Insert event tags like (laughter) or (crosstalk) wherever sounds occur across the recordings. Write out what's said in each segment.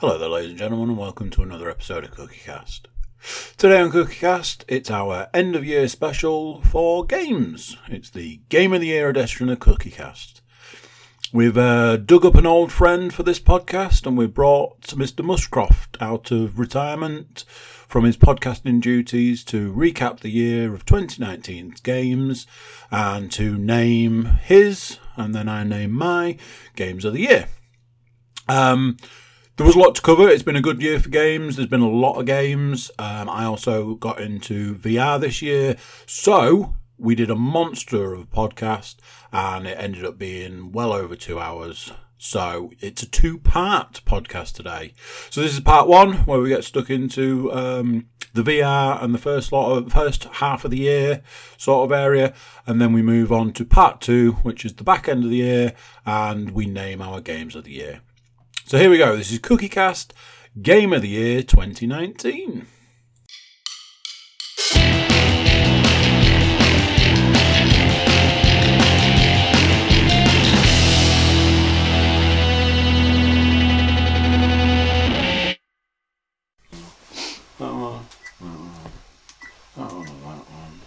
Hello there, ladies and gentlemen, and welcome to another episode of CookieCast. Today on CookieCast, it's our end of year special for games. It's the Game of the Year edition of CookieCast. We've uh, dug up an old friend for this podcast, and we've brought Mr. Muscroft out of retirement from his podcasting duties to recap the year of 2019's games and to name his, and then I name my, games of the year. Um, there was a lot to cover. It's been a good year for games. There's been a lot of games. Um, I also got into VR this year. So we did a monster of a podcast and it ended up being well over two hours. So it's a two part podcast today. So this is part one where we get stuck into um, the VR and the first lot of first half of the year sort of area, and then we move on to part two, which is the back end of the year, and we name our games of the year. So here we go. This is CookieCast Game of the Year 2019. That one. That one. That one.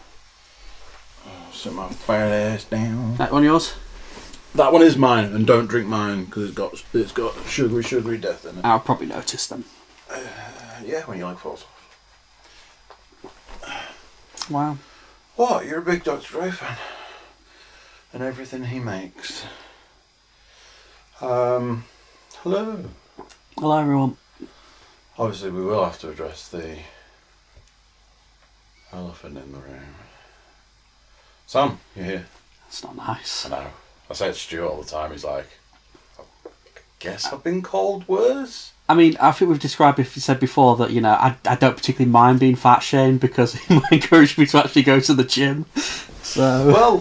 Oh, sit my fat ass down. That one yours? That one is mine, and don't drink mine because it's got it's got sugary, sugary death in it. I'll probably notice them. Yeah, when your leg falls off. Wow. What? You're a big Dr. Dre fan, and everything he makes. Um, hello. Hello, everyone. Obviously, we will have to address the elephant in the room. Sam, you here? That's not nice. I know. I say it to Stu all the time. He's like, I guess I've been called worse. I mean, I think we've described, if you said before, that, you know, I, I don't particularly mind being fat shamed because (laughs) it might encourage me to actually go to the gym. So, Well,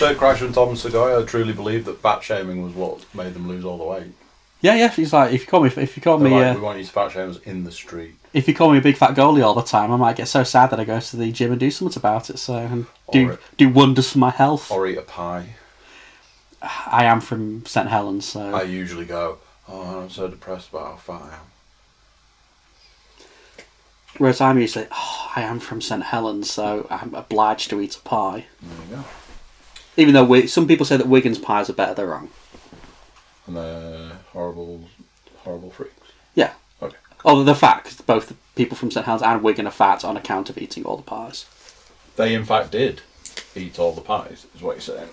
Bert Kreischer and Tom Segura truly believed that fat shaming was what made them lose all the weight. yeah, yeah, he's like, if you call me, if you call They're me, like, uh, we want you to fat shame us in the street. if you call me a big fat goalie all the time, I might get so sad that I go to the gym and do something about it. So, and do Or- do wonders for my health. Or eat a pie. I am from St Helens, so I usually go, oh, I'm so depressed about how fat I am. whereas I'm usually, oh, I am from St Helens, so I'm obliged to eat a pie. There you go. Even though we, some people say that Wigan's pies are better, they're wrong. And they're horrible, horrible freaks. Yeah. Okay. Although the fact, both the people from St Helens and Wigan are fat on account of eating all the pies. They, in fact, did eat all the pies, is what you're saying.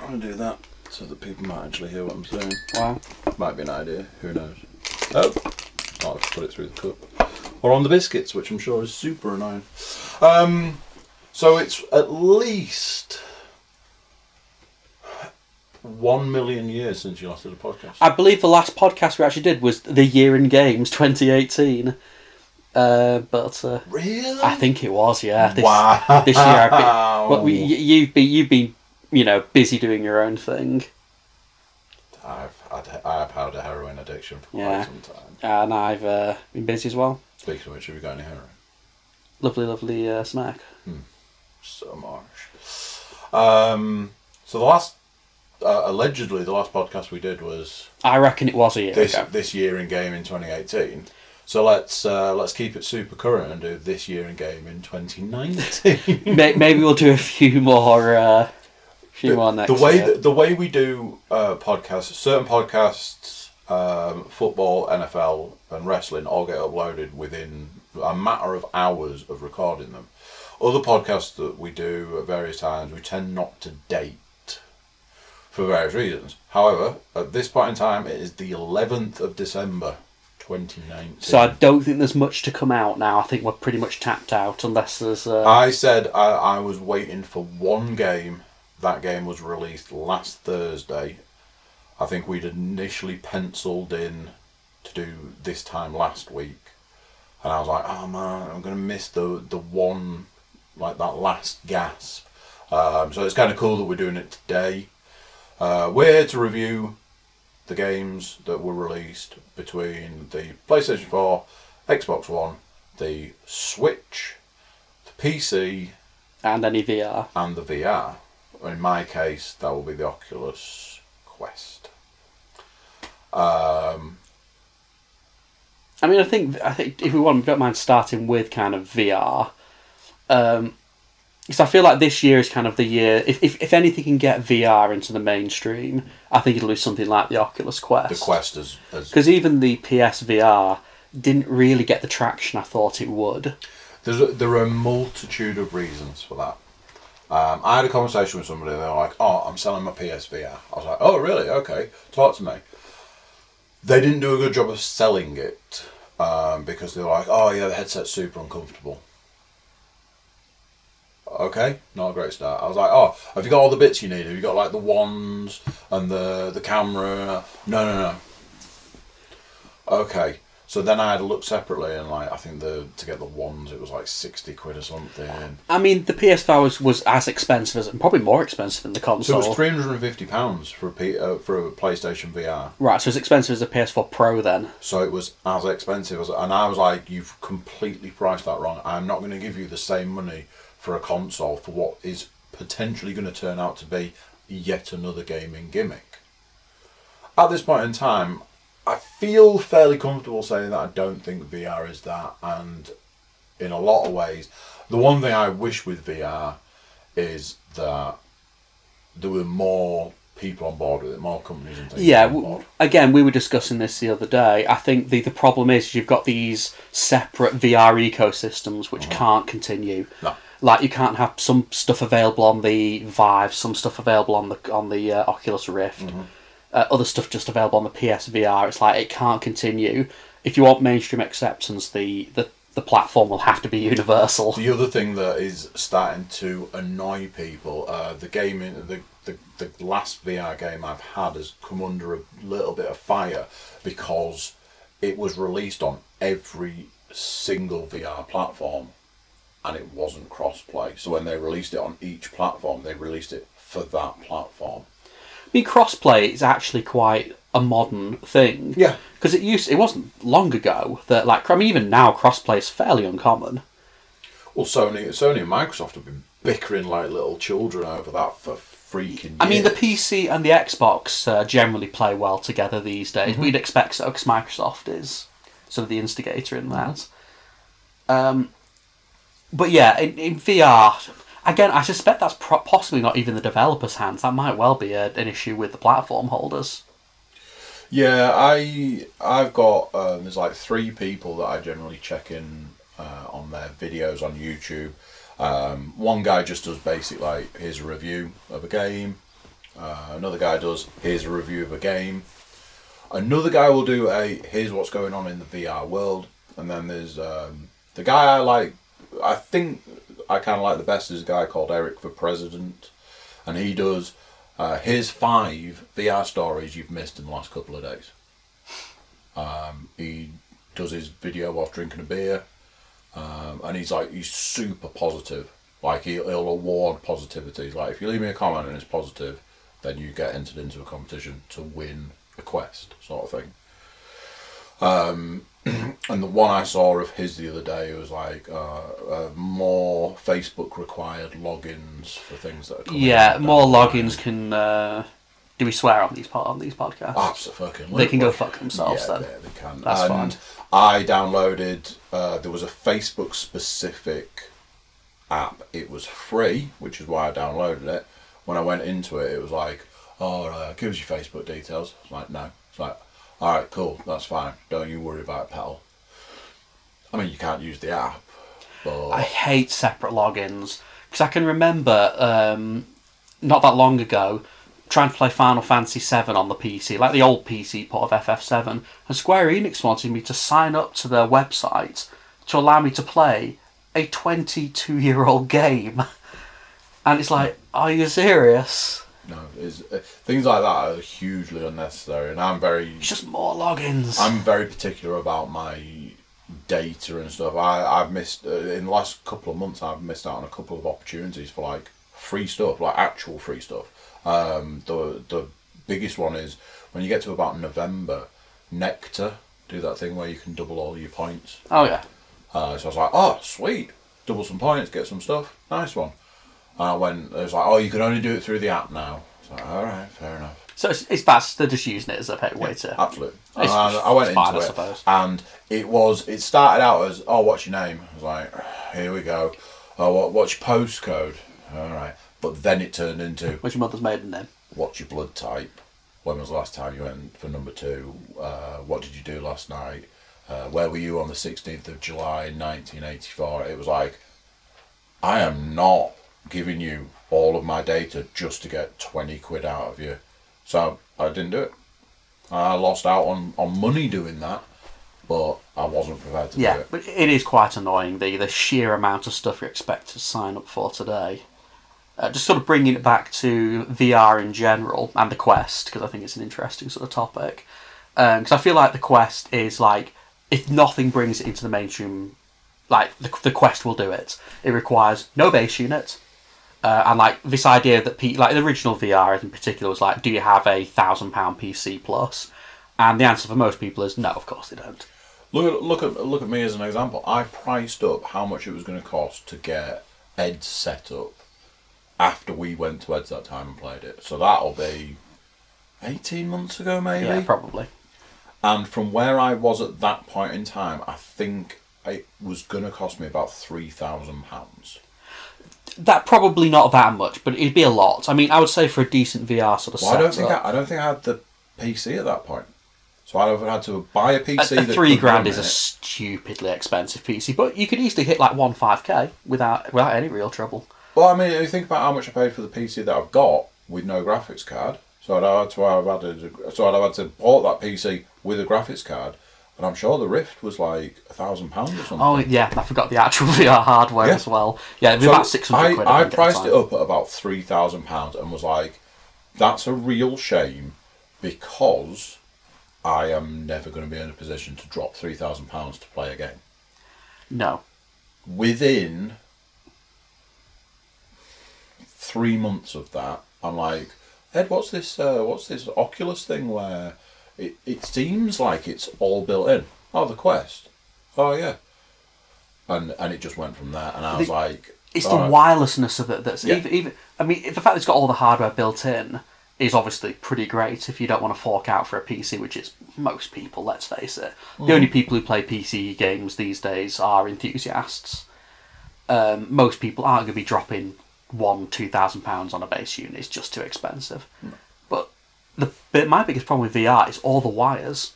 I'm to do that so that people might actually hear what I'm saying. Wow. Might be an idea, who knows. Oh, I'll have to put it through the cup. Or on the biscuits, which I'm sure is super annoying. Um, so it's at least one million years since you last did a podcast. I believe the last podcast we actually did was the year in games 2018. Uh, but uh, really? I think it was, yeah. This, wow. this year, I've been, well, we, (laughs) you've been you've been you know busy doing your own thing, I've had, I've had a heroin addiction for quite Yeah. some time. and I've uh, been busy as well. Speaking of which, have you got any heroin? Lovely, lovely uh, snack. So much. Um, so the last, uh, allegedly, the last podcast we did was I reckon it was a year this ago. this year in game in 2018. So let's uh, let's keep it super current and do this year in game in 2019. (laughs) Maybe we'll do a few more. Uh, more next the way that, the way we do uh, podcasts, certain podcasts, um, football, NFL, and wrestling all get uploaded within a matter of hours of recording them. Other podcasts that we do at various times, we tend not to date for various reasons. However, at this point in time, it is the 11th of December, 2019. So I don't think there's much to come out now. I think we're pretty much tapped out unless there's. Uh, I said I, I was waiting for one game. That game was released last Thursday. I think we'd initially penciled in to do this time last week, and I was like, "Oh man, I'm gonna miss the the one, like that last gasp." Um, so it's kind of cool that we're doing it today. Uh, we're here to review the games that were released between the PlayStation 4, Xbox One, the Switch, the PC, and any VR. and the VR. In my case, that will be the Oculus Quest. Um, I mean, I think I think if we want, don't mind starting with kind of VR, um, because I feel like this year is kind of the year. If, if if anything can get VR into the mainstream, I think it'll be something like the Oculus Quest. The Quest as, as because even the PSVR didn't really get the traction I thought it would. There's a, there are a multitude of reasons for that. Um, I had a conversation with somebody. They were like, "Oh, I'm selling my PSVR." I was like, "Oh, really? Okay, talk to me." They didn't do a good job of selling it um, because they were like, "Oh, yeah, the headset's super uncomfortable." Okay, not a great start. I was like, "Oh, have you got all the bits you need? Have you got like the wands and the the camera?" No, no, no. Okay, so then I had to look separately, and like I think the to get the wands, it was like sixty quid or something. I mean, the PS5 was, was as expensive as, and probably more expensive than the console. So it was three hundred and fifty pounds for a P, uh, for a PlayStation VR. right, so it's expensive as a PS4 Pro then. So it was as expensive as, and I was like, "You've completely priced that wrong. I'm not going to give you the same money for a console for what is potentially going to turn out to be yet another gaming gimmick." At this point in time, I feel fairly comfortable saying that I don't think VR is that, and in a lot of ways, the one thing I wish with VR is that there were more people on board with it, more companies and things Yeah, on w- board. again, we were discussing this the other day. I think the, the problem is you've got these separate VR ecosystems which can't continue. No. Like you can't have some stuff available on the Vive, some stuff available on the on the uh, Oculus Rift, uh, other stuff just available on the PSVR. It's like it can't continue. If you want mainstream acceptance, the the, the platform will have to be (laughs) universal. The other thing that is starting to annoy people, uh, the game, in, the, the the last VR game I've had has come under a little bit of fire because it was released on every single VR platform, and it wasn't cross-play. So when they released it on each platform, they released it for that platform. I mean, crossplay is actually quite a modern thing. Yeah. Because it used it wasn't long ago that like I mean even now crossplay is fairly uncommon. Well, Sony, Sony and Microsoft have been bickering like little children over that for freaking. Years. I mean the. PC and the Xbox uh, generally play well together these days. Mm-hmm. We'd expect so because Microsoft is sort of the instigator in that. Um, but yeah, in, in VR. Again, I suspect that's pro- possibly not even the developers' hands. That might well be a, an issue with the platform holders. Yeah, I I've got um, there's like three people that I generally check in uh, on their videos on YouTube. Um, one guy just does basic like here's a review of a game. Uh, another guy does here's a review of a game. Another guy will do a here's what's going on in the VR world, and then there's um, the guy I like. I think I kind of like the best is a guy called Eric for President, and he does. Uh, here's five VR stories you've missed in the last couple of days. Um, he does his video whilst drinking a beer, um, and he's like he's super positive. Like he'll, he'll award positivity. He's like if you leave me a comment and it's positive, then you get entered into a competition to win a quest, sort of thing. Um, (clears throat) and the one I saw of his the other day was like uh, uh, more Facebook required logins for things that are coming Yeah, out more logins can. Uh, do we swear on these on these podcasts? Absolutely. They can go fuck themselves yeah, then. They, they can. That's and fine. I downloaded. Uh, there was a Facebook specific app. It was free, which is why I downloaded it. When I went into it, it was like, "Oh, uh, give us your Facebook details." I was like, "No." It's like, "All right, cool, that's fine. Don't you worry about it, pal." I mean, you can't use the app, but I hate separate logins because I can remember um, not that long ago trying to play Final Fantasy VII on the PC, like the old PC port of FF7, and Square Enix wanted me to sign up to their website to allow me to play a 22 year old (laughs) game. And it's like, are you serious? No, is uh, things like that are hugely unnecessary, and I'm very It's just more logins. I'm very particular about my data and stuff. I I've missed uh, in the last couple of months. I've missed out on a couple of opportunities for like free stuff, like actual free stuff. Um, the the biggest one is when you get to about November, Nectar do that thing where you can double all your points. oh, yeah. Uh, so I was like, oh sweet, double some points, get some stuff, nice one. And I went, it was like, oh, you can only do it through the app now. So all right, fair enough. So it's, it's that's they're just using it as a way to. Absolutely. It's- And I went it's fine, into I it, suppose. and it was. It started out as, "Oh, what's your name?" I was like, "Here we go." Oh, what, what's your postcode? All right. But then it turned into, What's your mother's maiden name? "What's your blood type?" When was the last time you went for number two? Uh, what did you do last night? Uh, where were you on the sixteenth of July, nineteen eighty-four? It was like, I am not giving you all of my data just to get twenty quid out of you. So I didn't do it. I lost out on, on money doing that, but I wasn't prepared to do Yeah, it. but it is quite annoying the the sheer amount of stuff you're expected to sign up for today. Uh, just sort of bringing it back to VR in general and the Quest because I think it's an interesting sort of topic. Because I feel like the Quest is like if nothing brings it into the mainstream, like the, the Quest will do it. It requires no base unit. Uh, and like this idea that P- like the original VR in particular was like, do you have a thousand pound PC plus? And the answer for most people is no, of course they don't. Look at look at look at me as an example. I priced up how much it was going to cost to get Ed set up after we went to Ed's that time and played it. So that'll be eighteen months ago, maybe. Yeah, probably. and from where I was at that point in time, I think it was going to cost me about three thousand pounds. That probably not that much, but it'd be a lot. I mean, I would say for a decent VR sort of Well, I don't think I, I don't think I had the PC at that point. So I'd have had to buy a PC. a, a that three grand is a stupidly expensive PC, but you could easily hit like one five k without without any real trouble. Well, I mean, if you think about how much I paid for the PC that I've got with no graphics card, so I'd have had to have had a, so I'd have had to bought that PC with a graphics card, and I'm sure the Rift was like a thousand pounds or something. Oh yeah, I forgot the actual (laughs) VR hardware Yeah. as well. Yeah, it was So about six hundred I, quid. I at priced it up at about three thousand pounds and was like, "That's a real shame," because I am never going to be in a position to drop three thousand pounds to play a game. No, within three months of that, I'm like, Ed, what's this? Uh, what's this Oculus thing where it, it seems like it's all built in? Oh, the Quest. Oh yeah. And and it just went from there, and I was The- like, it's the right. wirelessness of it that's Yeah. even, even. I mean, the fact that it's got all the hardware built in is obviously pretty great if you don't want to fork out for a PC, which is most people. Let's face it. Mm. The only people who play PC games these days are enthusiasts. Um, most people aren't going to be dropping one, two thousand pounds on a base unit. It's just too expensive. But the my biggest problem with VR is all the wires.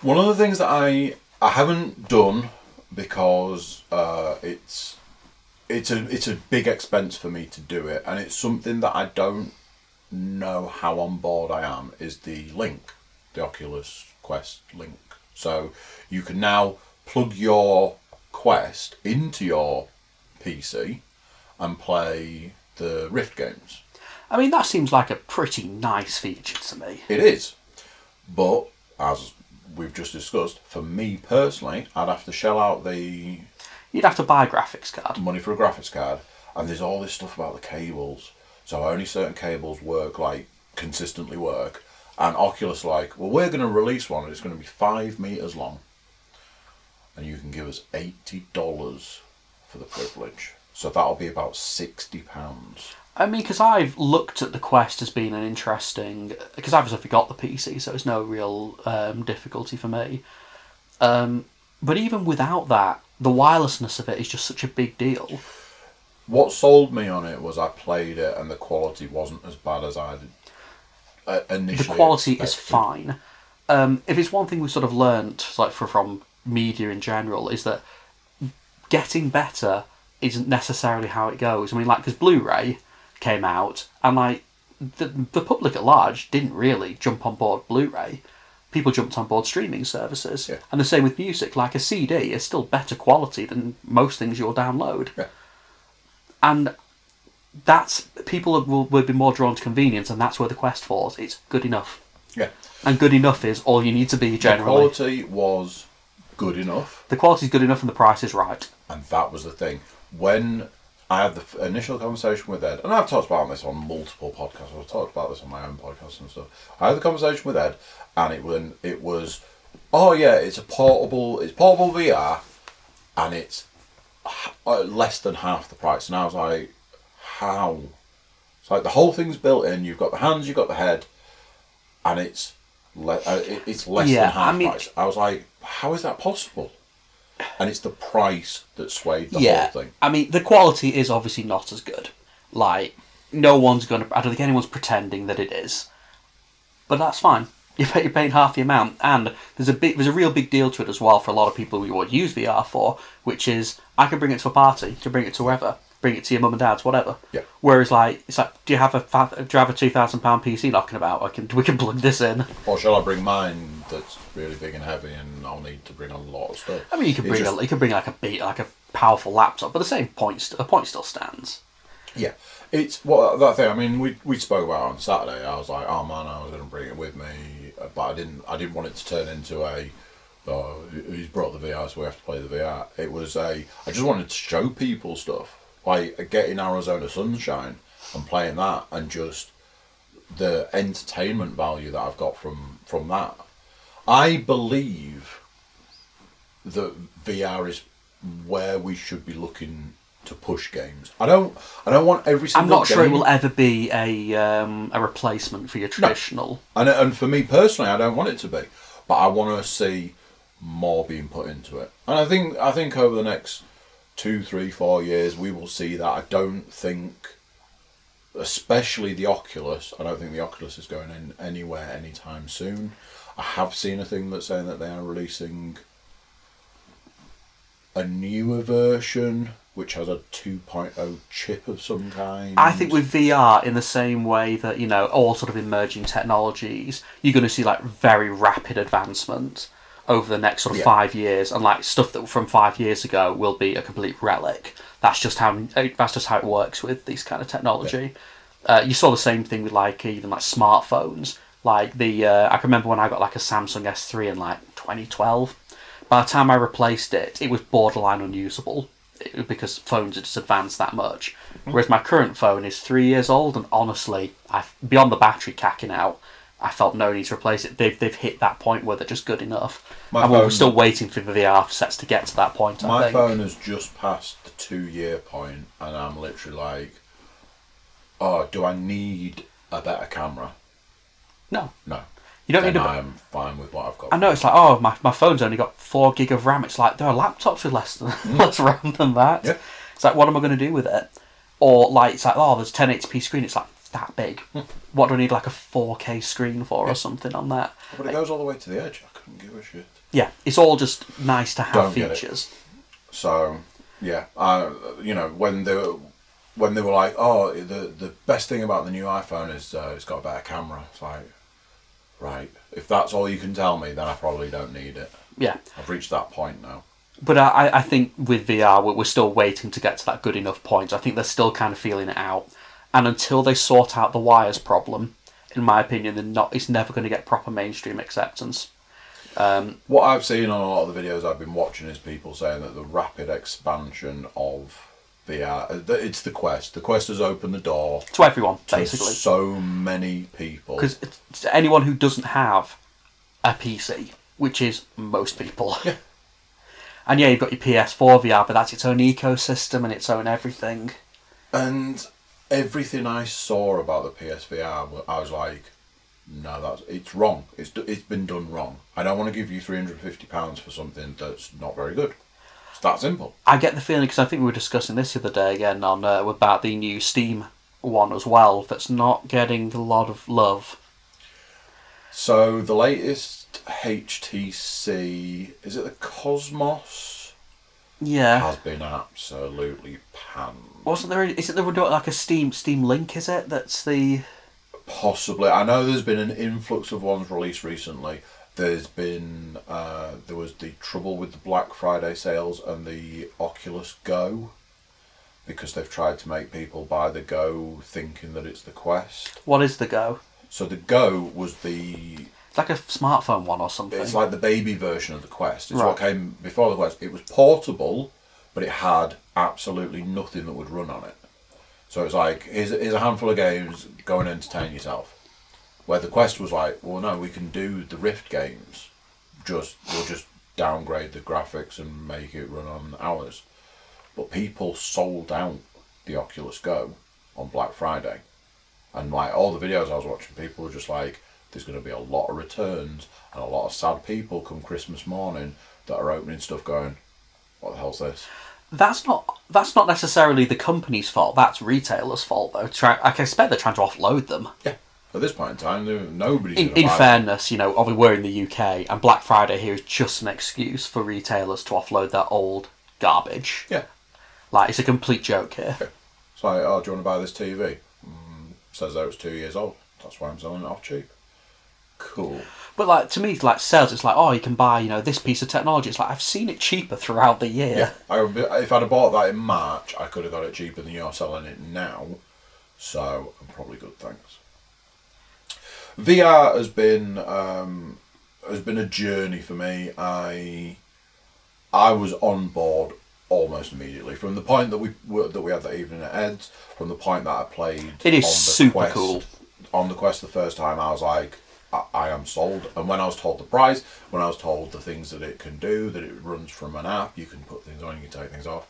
One of the things that I I haven't done because uh, it's it's a it's a big expense for me to do it, and it's something that I don't know how on board I am. Is the link, the Oculus Quest link? So you can now plug your Quest into your PC and play the Rift games. I mean, that seems like a pretty nice feature to me. It is, but as we've just discussed, for me personally, I'd have to shell out the You'd have to buy a graphics card. money for a graphics card, and there's all this stuff about the cables. So only certain cables work, like consistently work. And Oculus, like, well, we're going to release one, and it's going to be five meters long, and you can give us eighty dollars for the privilege. So that'll be about sixty pounds. I mean, because I've looked at the Quest as being an interesting. Because I've obviously got the PC, so it's no real um, difficulty for me. Um, but even without that, the wirelessness of it is just such a big deal. What sold me on it was I played it, and the quality wasn't as bad as I uh, initially. The quality is fine. Um, if it's one thing we've sort of learnt, like for, from media in general, is that getting better isn't necessarily how it goes. I mean, like because Blu-ray came out, and like the the public at large didn't really jump on board Blu-ray. People jumped on board streaming services, Yeah. and the same with music. Like a CD is still better quality than most things you'll download, Yeah. and that's people will, will be more drawn to convenience, and that's where the Quest falls. It's good enough. Yeah. And good enough is all you need to be generally. The quality was good enough, The quality's good enough and the price is right. and that was the thing. When I had the initial conversation with Ed, and I've talked about this on multiple podcasts. I've talked about this on my own podcast and stuff. I had the conversation with Ed, and it when it was, oh yeah, it's a portable, it's portable VR, and it's uh, less than half the price. And I was like, how? It's like the whole thing's built in. You've got the hands, you've got the head, and it's le- uh, it, it's less Yeah, than half I mean- price. I was like, how is that possible? And it's the price that swayed the yeah, whole thing. I mean the quality is obviously not as good. Like no one's gonna. I don't think anyone's pretending that it is, but that's fine. (laughs) You're pay- you're paying half the amount, and there's a big, there's a real big deal to it as well for a lot of people who would use VR for, which is I can bring it to a party, you can bring it to wherever, bring it to your mum and dad's, whatever. Yeah. Whereas like it's like, do you have a do you have a two thousand pound PC knocking about? I can we can plug this in. Or shall I bring mine that's really big and heavy, and I'll need to bring a lot of stuff? I mean, you could It bring just- a, you could bring like a beat like a powerful laptop, but the same point the point still stands. Yeah, it's what that thing. I mean, we we spoke about it on Saturday. I was like, oh man, I was going to bring it with me, uh, but I didn't. I didn't want it to turn into a. Oh, he's brought the VR, so we have to play the VR. It was a. I just wanted to show people stuff, like getting Arizona Sunshine and playing that, and just the entertainment value that I've got from from that. I believe that VR is where we should be looking to push games. I don't. I don't want every single. I'm not sure it will ever be a um, a replacement for your traditional. And and for me personally, I don't want it to be, but I want to see more being put into it. And I think I think over the next two, three, four years, we will see that. I don't think, especially the Oculus. I don't think the Oculus is going in anywhere anytime soon. I have seen a thing that's saying that they are releasing a newer version which has a 2.0 chip of some kind. I think with VR, in the same way that you know all sort of emerging technologies, you're going to see like very rapid advancement over the next sort of Yeah. five years, and like stuff that from five years ago will be a complete relic. That's just how that's just how it works with these kind of technology. Uh, you saw the same thing with like even like smartphones. Like the uh, I can remember when I got like a Samsung S3 in like 2012. By the time I replaced it, it was borderline unusable because phones had just advanced that much. Whereas my current phone is three years old, and honestly, I beyond the battery cacking out, I felt no need to replace it. They've they've hit that point where they're just good enough. My and we're phone- still waiting for the VR sets to get to that point. I My think. phone has just passed the two year point, and I'm literally like, oh, do I need a better camera? No, No. you don't then need a. I'm fine with what I've got. I know it's like, oh, my, my phone's only got four gig of RAM. It's like there are laptops with less than (laughs) less RAM than that. Mm. Yeah. It's like, what am I going to do with it? Or like, it's like, oh, there's 1080p screen. It's like that big. What do I need like a 4K screen for or something on that? But it goes all the way to the edge. I couldn't give a shit. Yeah, it's all just nice to have Don't features. So, yeah, I, you know, when they were, when they were like, oh, the the best thing about the new iPhone is uh, it's got a better camera. It's like, right, if that's all you can tell me, then I probably don't need it. Yeah, I've reached that point now. but I, I think with VR, we're still waiting to get to that good enough point. I think they're still kind of feeling it out, and until they sort out the wires problem, in my opinion, they're not. It's never going to get proper mainstream acceptance. Um, What I've seen on a lot of the videos I've been watching is people saying that the rapid expansion of VR, uh, it's the Quest. The Quest has opened the door to everyone, to basically. so many people. Because anyone who doesn't have a PC, which is most people. (laughs) Yeah. And yeah, you've got your PS4 VR, but that's its own ecosystem and its own everything. And everything I saw about the PSVR, I was like, no, that's it's wrong. It's it's been done wrong. I don't want to give you three hundred fifty pounds for something that's not very good. It's that simple. I get the feeling because I think we were discussing this the other day again on uh, about the new Steam one as well. That's not getting a lot of love. So the latest HTC is it the Cosmos Yeah, has been absolutely panned. Wasn't there? Is it there like a Steam Steam Link? Is it that's the Possibly, I know there's been an influx of ones released recently. There's been uh, there was the trouble with the Black Friday sales and the Oculus Go because they've tried to make people buy the Go thinking that it's the Quest. what is the Go? So the Go was the It's like a smartphone one or something. it's like the baby version of the Quest. It's Right. what came before the Quest. It was portable, but it had absolutely nothing that would run on it. So it's like here's, here's a handful of games, go and entertain yourself. Where the Quest was like, well, no, we can do the Rift games. Just we'll just downgrade the graphics and make it run on ours. But people sold out the Oculus Go on Black Friday And like all the videos I was watching, people were just like, "There's going to be a lot of returns and a lot of sad people come Christmas morning that are opening stuff, going, what the hell's this?" That's not that's not necessarily the company's fault. That's retailers' fault though. Try, I can expect they're trying to offload them. Yeah. At this point in time, there- nobody's In, in them. fairness, you know, obviously we're in the UK, and Black Friday here is just an excuse for retailers to offload their old garbage. Yeah. Like it's a complete joke here. It's like, oh, do you want to buy this TV? Mm, says that it's two years old. That's why I'm selling it off cheap. Cool. But like to me, like sales, it's like oh, you can buy you know this piece of technology. It's like I've seen it cheaper throughout the year. Yeah. I, would be- if I'd have bought that in March, I could have got it cheaper than you're selling it now. So I'm probably good, thanks. VR has been um, has been a journey for me. I I was on board almost immediately from the point that we that we had that evening at Ed's. From the point that I played, It is super Quest, cool. On the quest, the first time I was like, I, am sold. And when I was told the price, when I was told the things that it can do, that it runs from an app, you can put things on, you can take things off.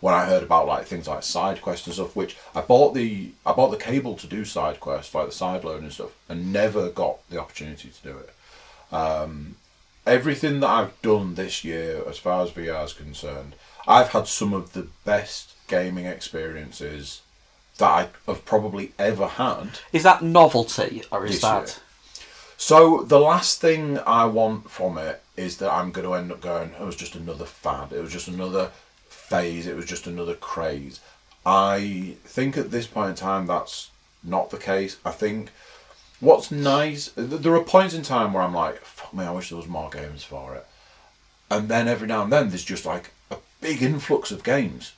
When I heard about like things like side quests and stuff, which I bought the I bought the cable to do side quests, like the side load and stuff, and never got the opportunity to do it um, everything that I've done this year, as far as VR is concerned, I've had some of the best gaming experiences that I have probably ever had. Is that novelty or is that? So the last thing I want from it is that I'm going to end up going. It was just another fad. It was just another phase. It was just another craze. I think at this point in time that's not the case. I think what's nice. There are points in time where I'm like, "Fuck me, I wish there was more games for it." And then every now and then there's just like a big influx of games.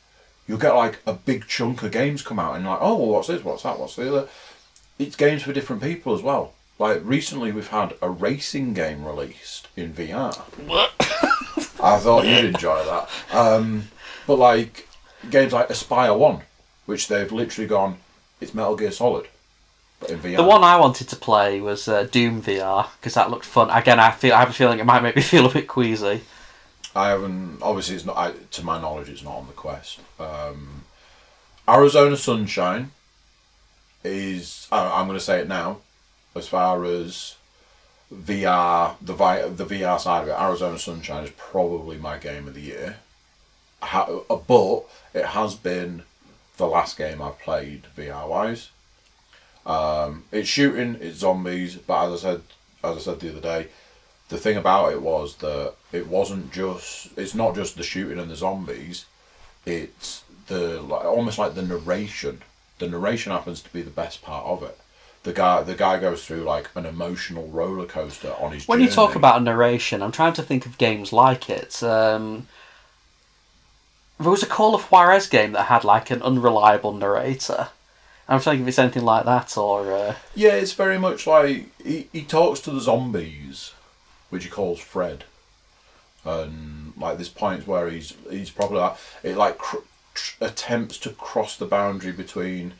You'll get like a big chunk of games come out, and like, oh, well, what's this? What's that? What's the other? It's games for different people as well. Like recently, we've had a racing game released in VR. I thought you'd enjoy that. Um, but like games like Espire One, which they've literally gone, it's Metal Gear Solid, but in VR. The one I wanted to play was uh, Doom VR because that looked fun. Again, I feel I have a feeling it might make me (laughs) feel a bit queasy. I haven't. Obviously, it's not. I, to my knowledge, it's not on the quest. Um, Arizona Sunshine is. I, I'm going to say it now. As far as VR, the the VR side of it, Arizona Sunshine is probably my game of the year. Uh, but it has been the last game I've played VR wise. Um, it's shooting, it's zombies, but as I said, as I said the other day, the thing about it was that it wasn't just it's not just the shooting and the zombies it's the like almost like the narration the narration happens to be the best part of it the guy the guy goes through like an emotional roller coaster on his journey. When you talk about a narration, I'm trying to think of games like it. Um, there was a Call of Juarez game that had like an unreliable narrator. I'm trying to think if it's anything like that or. Uh, yeah it's very much like he, he talks to the zombies which he calls fred and like this point where he's he's probably like it like cr- tr- attempts to cross the boundary between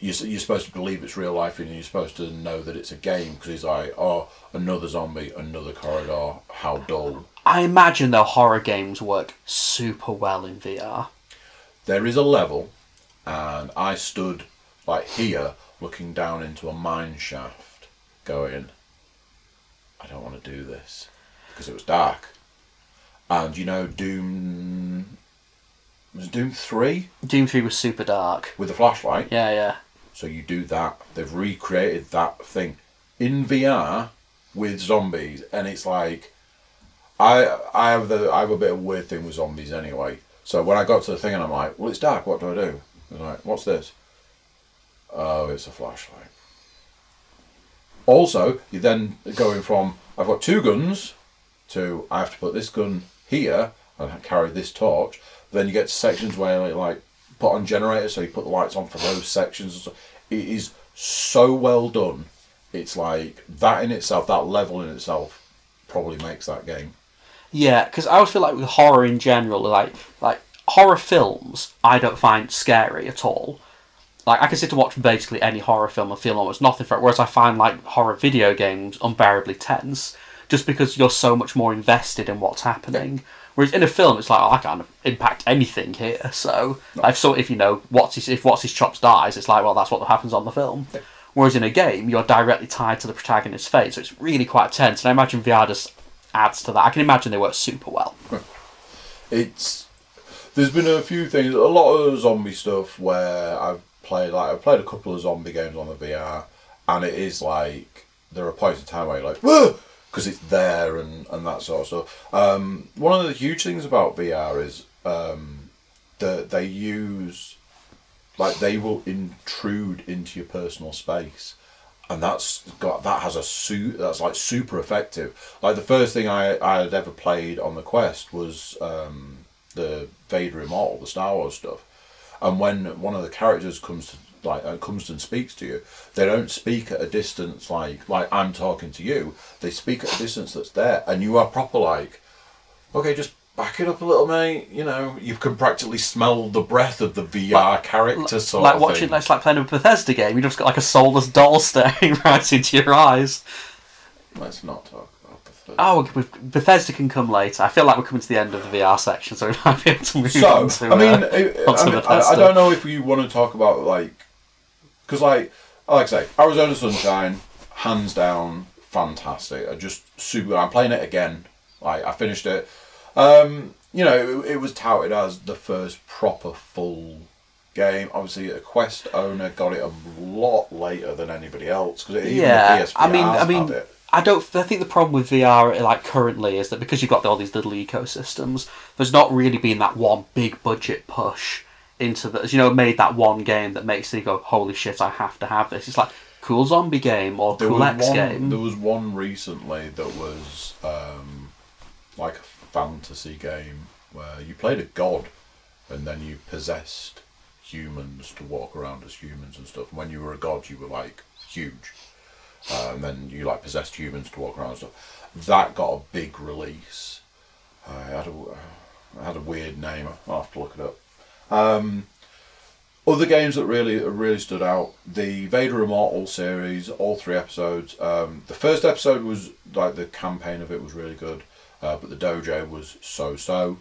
you're, you're supposed to believe it's real life and you're supposed to know that it's a game because he's like oh another zombie another corridor how dull I imagine the horror games work super well in VR. there is a level and i stood like here looking down into a mine shaft going i don't want to do this because it was dark and you know doom was it doom 3 Doom 3 was super dark. with a flashlight Yeah, yeah. So you do that. They've recreated that thing in VR with zombies, and it's like I I have the I have a bit of weird thing with zombies anyway. So when I got to the thing and I'm like, well, it's dark. What do I do? And like, what's this? Oh, it's a flashlight. Also, you're then going from I've got two guns to I have to put this gun here and carry this torch. Then you get to sections where like put on generators, so you put the lights on for those sections. And. It is so well done. It's like that in itself, that level in itself, probably makes that game. Yeah, because I always feel like with horror in general, like like horror films, I don't find scary at all. Like I can sit to watch basically any horror film and feel almost nothing for it. Whereas I find like horror video games unbearably tense, just because you're so much more invested in what's happening. Whereas in a film, it's like, oh, I can't impact anything here. So if so, if you know what's his if what's his chops dies, it's like, well, that's what happens on the film. Whereas in a game, you're directly tied to the protagonist's fate, so it's really quite tense. And I imagine VR just adds to that. I can imagine they work super well. (laughs) it's there's been a few things, a lot of zombie stuff where I've played like I've played a couple of zombie games on the VR, and it is like there are points in time where you're like, because it's there and and that sort of stuff. Um, one of the huge things about VR is um, that they use like they will intrude into your personal space. And that's got that has a suit that's like super effective. Like the first thing i i had ever played on the quest was um the vader immortal the star wars stuff. And when one of the characters comes to like uh, comes and speaks to you they don't speak at a distance like like i'm talking to you they speak at a distance that's there and you are proper like okay just back it up a little mate you know you can practically smell the breath of the vr character sort like of watching, thing. it's like playing a Bethesda game. You just got like a soulless doll (laughs) staring right into your eyes. let's not talk about the third. Oh, Bethesda can come later. I feel like we're coming to the end of the VR section, so we might be able to move So, on to. I mean, uh, I, mean I, I don't know if you want to talk about like, because like, like I say, Arizona Sunshine, hands down, fantastic. I just super. I'm playing it again. Like I finished it. Um, you know, it, it was touted as the first proper full game. Obviously, a Quest owner got it a lot later than anybody else because even yeah, I mean, I mean. I don't. I think the problem with VR, like currently, is that because you've got all these little ecosystems, there's not really been that one big budget push into the. You know, made that one game that makes you go, "Holy shit, I have to have this." It's like cool zombie game or There cool X one. game. There was one recently that was um, like a fantasy game where you played a god, and then you possessed humans to walk around as humans and stuff. And when you were a god, you were like huge, uh, and then you like possessed humans to walk around and stuff. That got a big release. I had a, I had a weird name. I'll have to look it up. Um, other games that really really stood out: the Vader Immortal series, all three episodes. Um, the first episode was like the campaign of it was really good, uh, but the dojo was so so.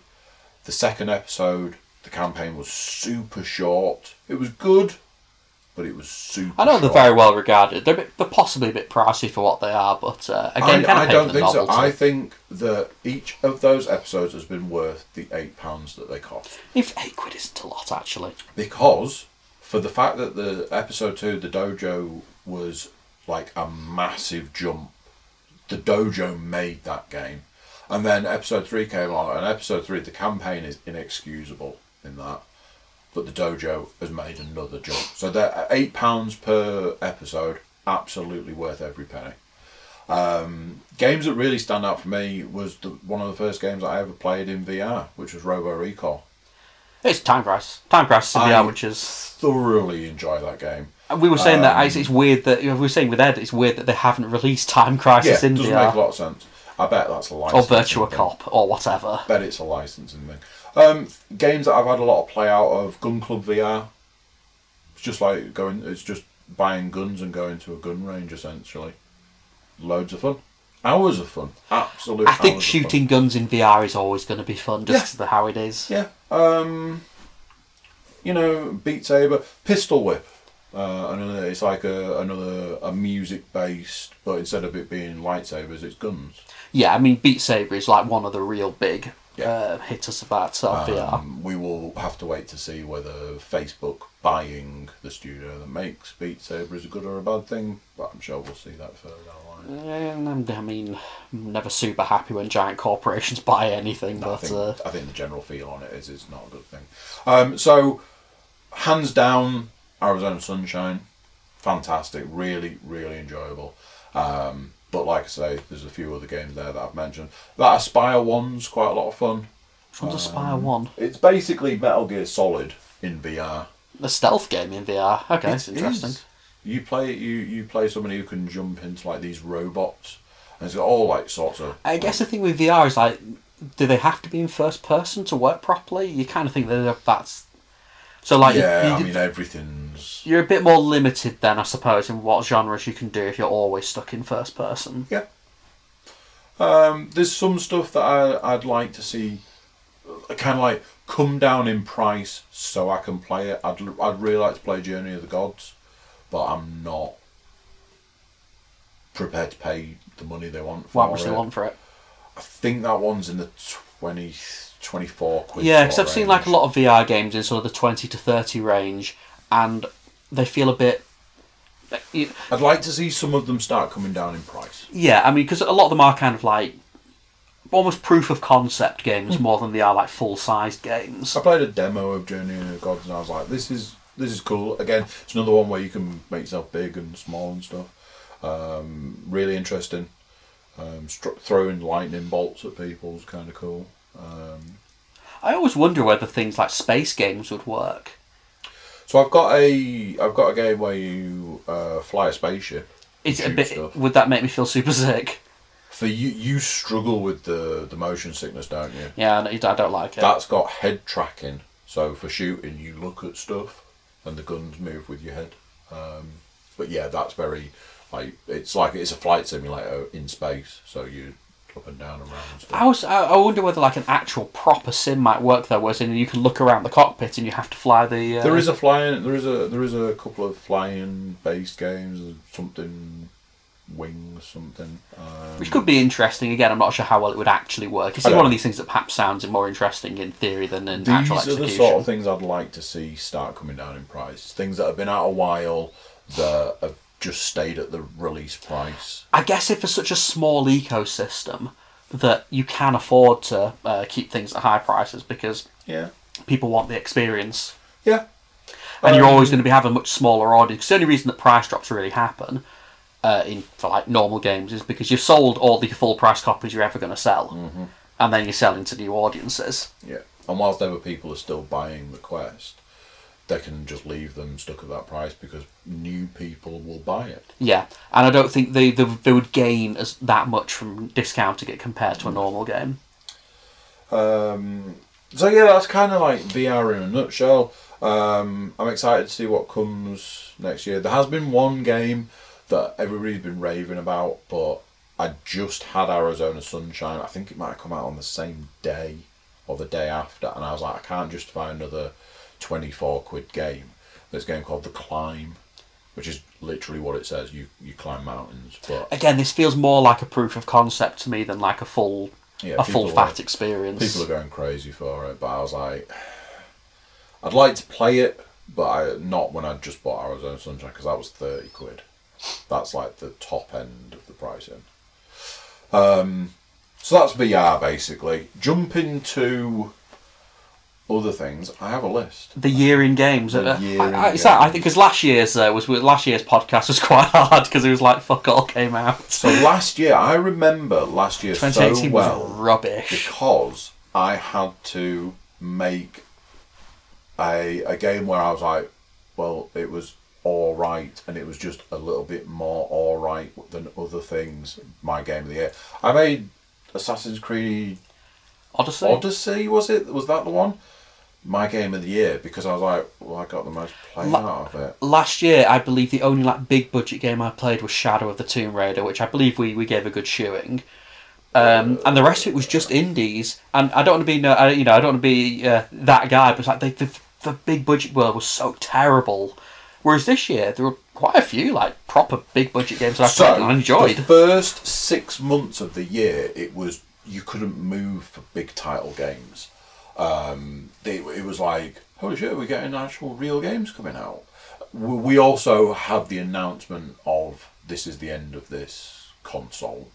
The second episode, the campaign was super short. It was good, but it was super. I know they're very well regarded. They're, bit, they're possibly a bit pricey for what they are, but uh, again, I, kind of I don't think so. I think that each of those episodes has been worth the eight pounds that they cost. If eight quid isn't a lot, actually. because for the fact that the episode two, the dojo was like a massive jump. The dojo made that game, and then episode three came along, and episode three, the campaign is inexcusable in that, but the dojo has made another jump. So they're eight pounds per episode, absolutely worth every penny. Um, games that really stand out for me was the, one of the first games I ever played in VR, which was Robo Recall. It's Time Crisis. Time Crisis in I- VR, which is. Thoroughly enjoy that game. And we were saying that Um, it's, it's weird that you know, we were saying with Ed, it's weird that they haven't released Time Crisis Yeah, in doesn't VR make a lot of sense. I bet that's a license. or. Virtua Cop or whatever. bet it's a licensing thing. Um, games that I've had a lot of play out of Gun Club VR. It's just like going. It's just buying guns and going to a gun range essentially. Loads of fun. Hours of fun. Absolutely. I think shooting guns in VR is always going to be fun, just Yeah. of how it is. Yeah. Um. You know, Beat Saber, Pistol Whip. Uh, another. It's like a another a music based, but instead of it being lightsabers, it's guns. Yeah, I mean, Beat Saber is like one of the real big Yeah. uh, that sort of VR. Um, we will have to wait to see whether Facebook buying the studio that makes Beat Saber is a good or a bad thing, but I'm sure we'll see that further down the line. And, I mean, I'm never super happy when giant corporations (laughs) buy anything, I but think, uh, I think the general feel on it is it's not a good thing. Um, so, hands down, Arizona Sunshine, fantastic, really, really enjoyable. Um, but like I say, there's a few other games there that I've mentioned. That Espire one's quite a lot of fun. which one's Aspire Um, 1? It's basically Metal Gear Solid in VR. A stealth game in VR. Okay, It that's interesting. is. You play you you play somebody who can jump into like these robots, and it's got all like sorts of. I guess the thing with VR is like, do they have to be in first person to work properly? You kind of think that that's so like yeah, you, I mean everything's. you're a bit more limited then, I suppose, in what genres you can do if you're always stuck in first person. Yeah. Um, there's some stuff that I I'd like to see kind of like come down in price so I can play it. I'd I'd really like to play Journey of the Gods, but I'm not prepared to pay the money they want for What much it. they want for it? I think that one's in the 20, 24 quid. Yeah, because I've of seen like a lot of VR games in sort of the twenty to thirty range, and they feel a bit. you- I'd like to see some of them start coming down in price. Yeah, I mean, because a lot of them are kind of like almost proof of concept games Hmm. more than they are like full sized games. I played a demo of Journey of the Gods and I was like, this is this is cool. Again, it's another one where you can make yourself big and small and stuff. Um, really interesting. Um, throwing lightning bolts at people is kind of cool. Um, I always wonder whether things like space games would work. so I've got a I've got a game where you uh, fly a spaceship. Is it a bit? stuff. Would that make me feel super sick? For you, you struggle with the the motion sickness, don't you? Yeah, I don't- I don't like it. That's got head tracking. So for shooting, you look at stuff, and the guns move with your head. Um, but yeah, that's very like it's like it's a flight simulator in space. So you up and down around and stuff. I was. I wonder whether like an actual proper sim might work though, whereas in you can look around the cockpit and you have to fly the. Uh, There is a flying. There is a there is a couple of flying based games. Something wings something. Um, Which could be interesting. Again, I'm not sure how well it would actually work. It's one of these things that perhaps sounds more interesting in theory than in These actual are the sort of things I'd like to see start coming down in price. Things that have been out a while that have just stayed at the release price. I guess if it's such a small ecosystem that you can afford to uh, keep things at high prices because Yeah. people want the experience, Yeah. and you're Um, always going to be having a much smaller audience. the only reason that price drops really happen uh, in for like normal games is because you've sold all the full price copies you're ever going to sell, Mm-hmm. and then you're selling to new audiences. Yeah, and whilst ever people are still buying the Quest, they can just leave them stuck at that price because new people will buy it. Yeah, and I don't think they, they they would gain as that much from discounting it compared to a normal game. Um, so yeah, that's kind of like VR in a nutshell. Um, I'm excited to see what comes next year. There has been one game that everybody's been raving about, but I just had Arizona Sunshine. I think it might have come out on the same day or the day after, and I was like, I can't justify another 24 quid game. There's a game called The Climb, which is literally what it says. You you climb mountains, but Again, this feels more like a proof of concept to me than like a full yeah, a full are- fat experience. People are going crazy for it, but I was like, I'd like to play it, but I not when I just bought Arizona Sunshine because that was thirty quid. That's like the top end of the pricing. Um, so that's VR basically. Jump into other things. I have a list. the year in games. The Uh, year I, in I, that- I think because last year's uh, was last year's podcast was (laughs) quite hard because it was like fuck all came out. So last year, I remember last year so 2018 well. was rubbish. because I had to make a a game where I was like, well, it was all right, and it was just a little bit more all right than other things. My game of the year. I made Assassin's Creed Odyssey. Odyssey. Was it? Was that the one? My game of the year because I was like, well, I got the most play La- out of it. Last year, I believe the only like big budget game I played was Shadow of the Tomb Raider, which I believe we, we gave a good shoeing. Um, and the rest of it was just indies. And I don't want to be no, I, you know, I don't want to be uh, that guy, but it's like the, the the big budget world was so terrible. Whereas this year there were quite a few like proper big budget games that I played and enjoyed. The first six months of the year, it was you couldn't move for big title games. Um, they, it was like, holy shit, we're getting actual real games coming out. We also had the announcement of this is the end of this console.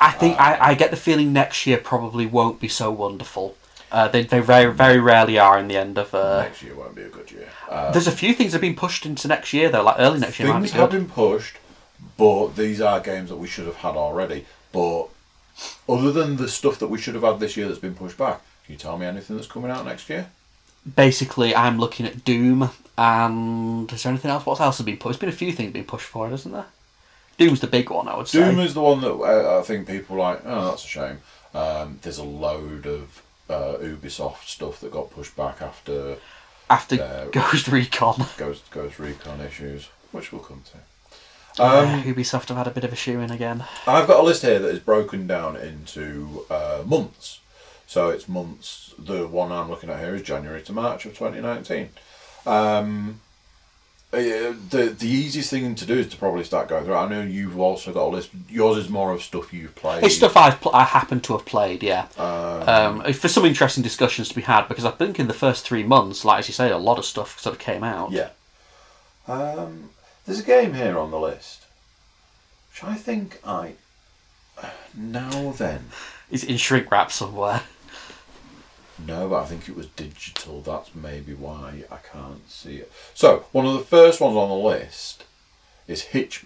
I think I, I get the feeling next year probably won't be so wonderful. Uh, they they very very rarely are in the end of. Uh, Next year won't be a good year. Uh, there's a few things that have been pushed into next year though, like early next year might be things have been pushed, but these are games that we should have had already. But other than the stuff that we should have had this year that's been pushed back, can you tell me anything that's coming out next year? Basically, I'm looking at Doom, and is there anything else? What else has been pushed? There's been a few things being pushed for isn't there? Doom's the big one, I would say. Doom is the one that uh, I think people are like, oh, that's a shame. Um, there's a load of uh, Ubisoft stuff that got pushed back after After uh, (laughs) Ghost Recon. Ghost Ghost Recon issues, which we'll come to. Um, Ubisoft have had a bit of a shoe in again. I've got a list here that is broken down into uh, months. So it's months. The one I'm looking at here is January to March of 2019. Um, uh, the the easiest thing to do is to probably start going through. I know you've also got a list. Yours is more of stuff you've played. It's stuff I've pl- I happen to have played, yeah. Um, for some interesting discussions to be had, because I think in the first three months, like as you say, a lot of stuff sort of came out. Yeah. Um, there's a game here on the list, which I think I. (sighs) Now then. It's in shrink wrap somewhere. (laughs) No, but I think it was digital. That's maybe why I can't see it. So, one of the first ones on the list is Hitch.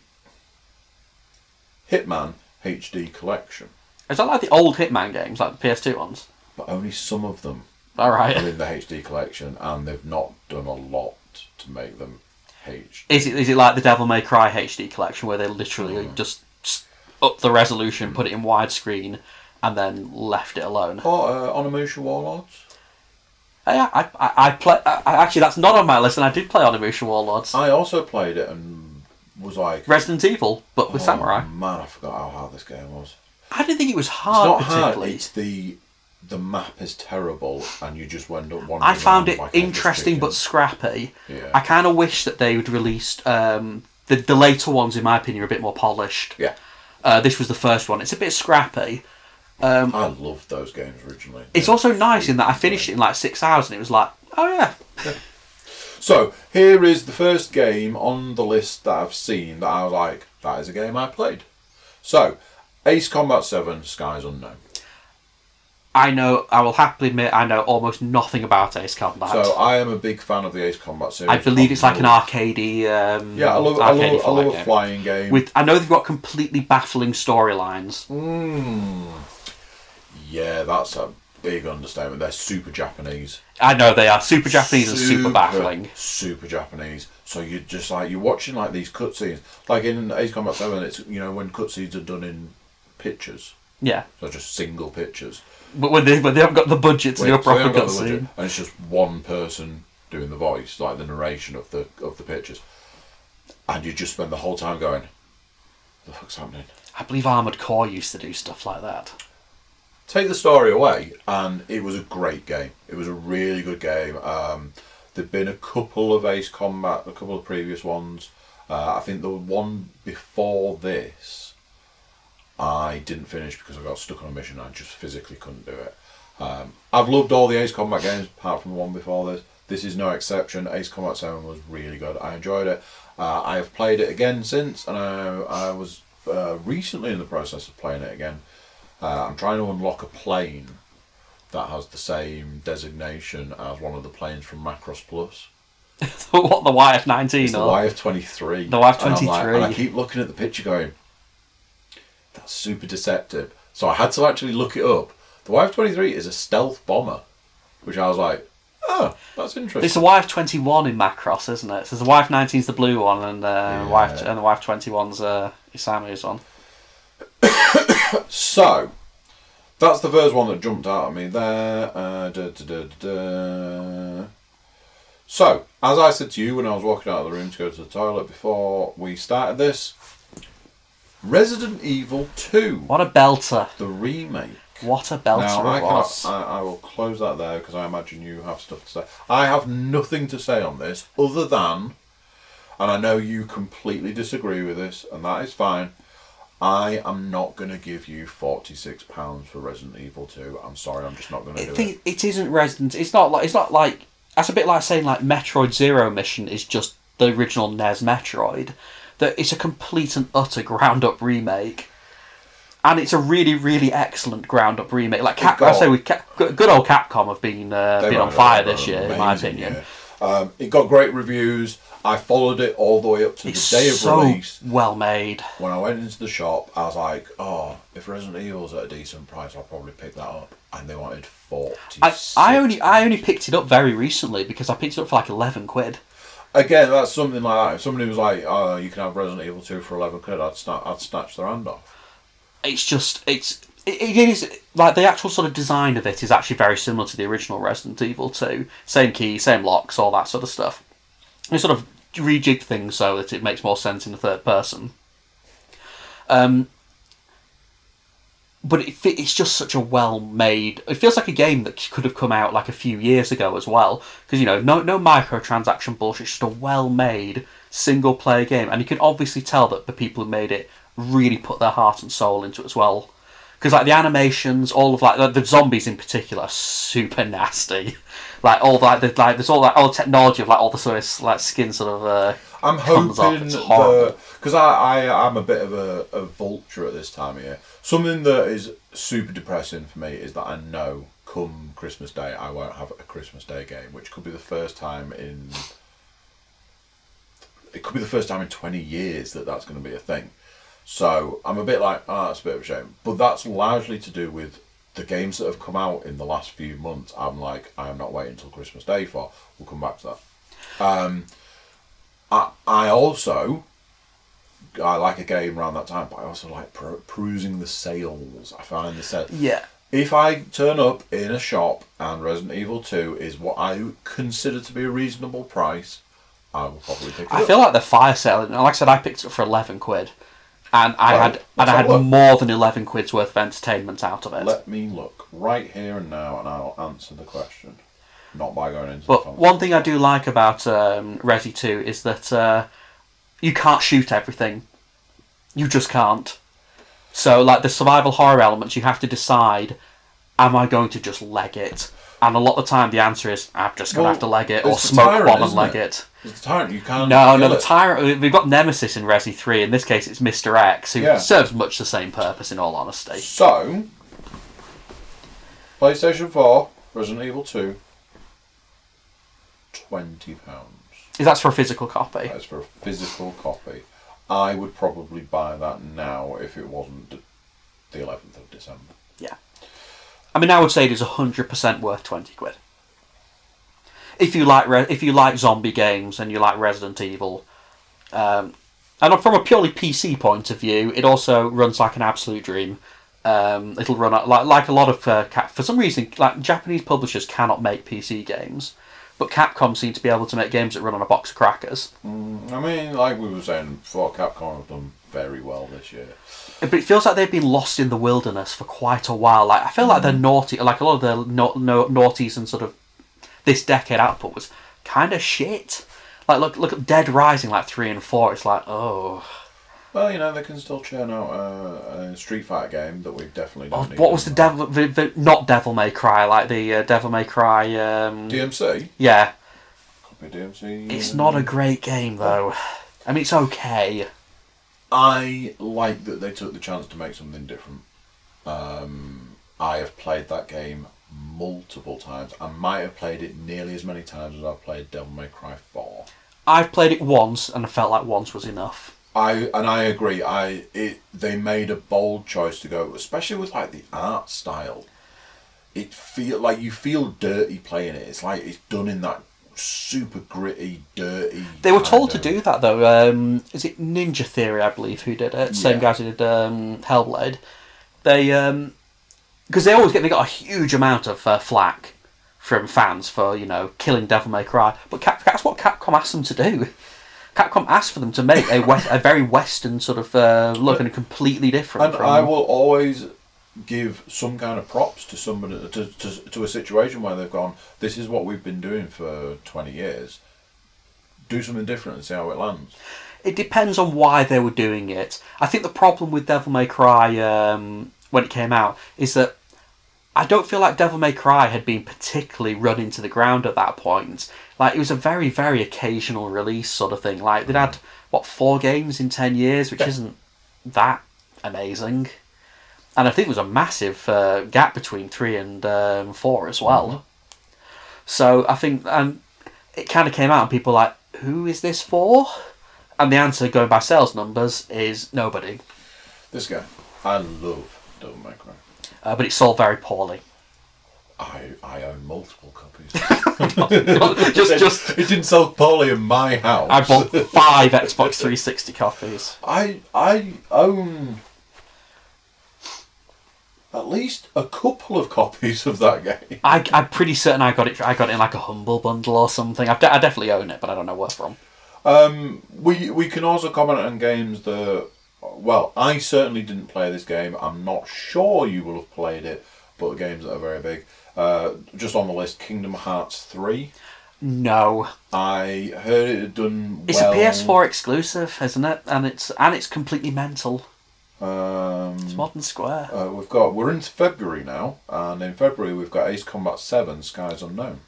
Hitman HD Collection, Is that like the old Hitman games, like the PS2 ones? but only some of them All right. are in the HD collection, and they've not done a lot to make them HD. Is it is it like the Devil May Cry HD collection where they literally Hmm. just up the resolution, put it in widescreen, and then left it alone? Oh, uh, Onimusha Warlords. Yeah, I, I, I play. I, actually, that's not on my list, and I did play Onimusha Warlords. I also played it and was like, Resident Evil, but with oh, samurai. Man, I forgot how hard this game was. I didn't think it was It's hard not hard. It's the the map is terrible, and you just end up wandering. I found it like interesting but scrappy. Yeah. I kind of wish that they would released um, the the later ones. In my opinion, are a bit more polished. yeah, Uh, this was the first one. It's a bit scrappy. I loved those games originally. It's They're also nice in that I finished it in like six hours, and it was like, oh yeah, (laughs) So here is the first game on the list that I've seen that I was like, that is a game I played. So, Ace Combat Seven: Skies Unknown. I know. I will happily admit I know almost nothing about Ace Combat. So I am a big fan of the Ace Combat series. I believe it's like an arcadey. Um, Yeah, I love, I love, I love a game. flying game. With I know they've got completely baffling storylines. Mm. Yeah, that's a big understatement. They're super Japanese. I know they are super Japanese and super baffling. Super Japanese. So you're just like you're watching like these cutscenes. Like in Ace Combat Seven, it's you know when cutscenes are done in pictures, Yeah, so just single pictures. but when they when they haven't got the budget to do a so proper haven't got the budget, cutscene. and it's just one person doing the voice, like the narration of the of the pictures, and you just spend the whole time going, What "The fuck's happening?" I believe Armored Core used to do stuff like that. Take the story away, and it was a great game. It was a really good game. Um, there'd been a couple of Ace Combat, a couple of previous ones. Uh, I think the one before this, I didn't finish because I got stuck on a mission. I just physically couldn't do it. Um, I've loved all the Ace Combat games apart from the one before this. This is no exception. Ace Combat 7 was really good. I enjoyed it. Uh, I have played it again since, and I, I was uh, recently in the process of playing it again. Uh, I'm trying to unlock a plane that has the same designation as one of the planes from Macross Plus. (laughs) what the YF-19 It's the YF-23. The YF-23. And, I'm like- and I keep looking at the picture going, that's super deceptive. So I had to actually look it up. The YF-23 is a stealth bomber, which I was like, oh, that's interesting. It's the YF-21 in Macross, isn't it? So the YF nineteen is the blue one, and uh, Yeah. YF and the YF-21's uh, Isamu's one. (coughs) So, that's the first one that jumped out at me there. Uh, da, da, da, da, da. So, as I said to you when I was walking out of the room to go to the toilet before we started this, Resident Evil 2, What a belter! the remake. What a belter Now, I, cannot, was. I, I will close that there because I imagine you have stuff to say. I have nothing to say on this other than, and I know you completely disagree with this, and that is fine. I am not going to give you £46 for Resident Evil 2. I'm sorry, I'm just not going to do it. think it isn't Resident. It's not like it's not like that's a bit like saying like Metroid Zero Mission is just the original NES Metroid. That it's a complete and utter ground up remake, and it's a really really excellent ground up remake. Like Cap, I say, with Cap, good good old Capcom have been uh, been on fire this year, in my opinion. yeah. Um, it got great reviews. I followed it all the way up to It's the day of so release. well made. When I went into the shop, I was like, "Oh, if Resident Evil's at a decent price, I'll probably pick that up." And they wanted forty. I, I only I only picked it up very recently because I picked it up for like eleven quid. again. That's something like that. If somebody was like, "Oh, you can have Resident Evil two for eleven quid," I'd snatch, I'd snatch their hand off. it's just it's it, is like the actual sort of design of it is actually very similar to the original Resident Evil 2. Same key, same locks, all that sort of stuff. They sort of rejig things so that it makes more sense in the third person. Um, but it, it's just such a well made. It feels like a game that could have come out like a few years ago as well, because you know, no no microtransaction bullshit. It's just a well made single player game, and you can obviously tell that the people who made it really put their heart and soul into it as well. Because like the animations, all of like the, the zombies in particular, are super nasty. (laughs) Like all like the like there's all that old technology of like all the sort of like skin sort of. Uh, I'm hoping because I, I I'm a bit of a, a vulture at this time of year. Something that is super depressing for me is that I know come Christmas Day I won't have a Christmas Day game, which could be the first time in it could be the first time in 20 years that that's going to be a thing. So I'm a bit like, ah, that's a bit of a shame. But that's largely to do with the games that have come out in the last few months. I'm like, I am not waiting until Christmas Day for. We'll come back to that. Um, I, I also I like a game around that time, but I also like per- perusing the sales. I find the sale. yeah. If I turn up in a shop and Resident Evil Two is what I consider to be a reasonable price, I will probably pick it I up. feel like the fire sale. and Like I said, I picked it for eleven quid, and I Right, had and I had look. more than eleven quid's worth of entertainment out of it. Let me look right here and now, and I'll answer the question, not by going into the But phone. one thing I do like about um, Resi Two is that uh, you can't shoot everything. You just can't. So, like the survival horror elements, you have to decide: Am I going to just leg it? And a lot of the time, the answer is: I'm just going to Well, have to leg it, or smoke tyrant, one and leg it? it. It's the tyrant. You can't. No, no, the it. tyrant. We've got Nemesis in Resi Three. In this case, it's Mister X, who Yeah. serves much the same purpose. In all honesty, So, PlayStation Four, Resident Evil Two, twenty pounds. is that for a physical copy? That's for a physical copy. I would probably buy that now if it wasn't the 11th of December. I mean, I would say it is hundred percent worth twenty quid. If you like, if you like zombie games and you like Resident Evil, um, and from a purely PC point of view, it also runs like an absolute dream. Um, it'll run like like a lot of uh, for some reason like Japanese publishers cannot make PC games, but Capcom seem to be able to make games that run on a box of crackers. Mm, I mean, like we were saying before, Capcom have done very well this year. But it feels like they've been lost in the wilderness for quite a while. Like I feel like they're mm. naughty. Like a lot of the no, no, naughties and sort of this decade output was kind of shit. Like look look at Dead Rising like three and four. It's like oh, Well, you know, they can still churn out a, a Street Fighter game that we've definitely oh what was the devil? The, the, not Devil May Cry. Like the uh, Devil May Cry. Um, DMC? yeah, Copy DMC. it's not a great game though. I mean, it's okay. I like that they took the chance to make something different. Um, I have played that game multiple times. I might have played it nearly as many times as I've played Devil May Cry 4. I've played it once and I felt like once was enough. I and I agree. I it they made a bold choice to go, especially with like the art style. It feel like you feel dirty playing it. It's like it's done in that super gritty, dirty. They were told to do that though. Um, is it Ninja Theory, I believe, who did it? Same Yeah. guys who did um, Hellblade. They because they always get they got a huge amount of uh, flack from fans for you know killing Devil May Cry, but Cap, that's what Capcom asked them to do. Capcom asked for them to make a west, a very Western sort of uh, look and a completely different. And from, I will always give some kind of props to somebody to, to, to a situation where they've gone. This is what we've been doing for twenty years. Do something different and see how it lands. It depends on why they were doing it. I think the problem with Devil May Cry um, when it came out is that I don't feel like Devil May Cry had been particularly run into the ground at that point. Like it was a very, very occasional release sort of thing. Like they'd had what four games in ten years, which isn't that amazing. And I think there was a massive uh, gap between three and um, four as well. So I think um, it kind of came out, and people were like, "Who is this for?" And the answer, going by sales numbers, is nobody. This guy, I love Devil May Cry. Uh, but it sold very poorly. I I own multiple copies. (laughs) (laughs) just, just. it didn't sell poorly in my house. I bought (laughs) five Xbox 360 copies. I I own at least a couple of copies of that game. I, I'm pretty certain I got it. I got it in like a humble bundle or something. I've de- I definitely own it, but I don't know where from. Um, we we can also comment on games that well, I certainly didn't play this game. I'm not sure you will have played it, but games that are very big. Uh, just on the list, Kingdom Hearts 3. No, I heard it had done it's well. a PS4 exclusive, isn't it? And it's and it's completely mental. Um, It's Modern Square. uh, we've got we're into February now, and in February we've got Ace Combat Seven: Skies Unknown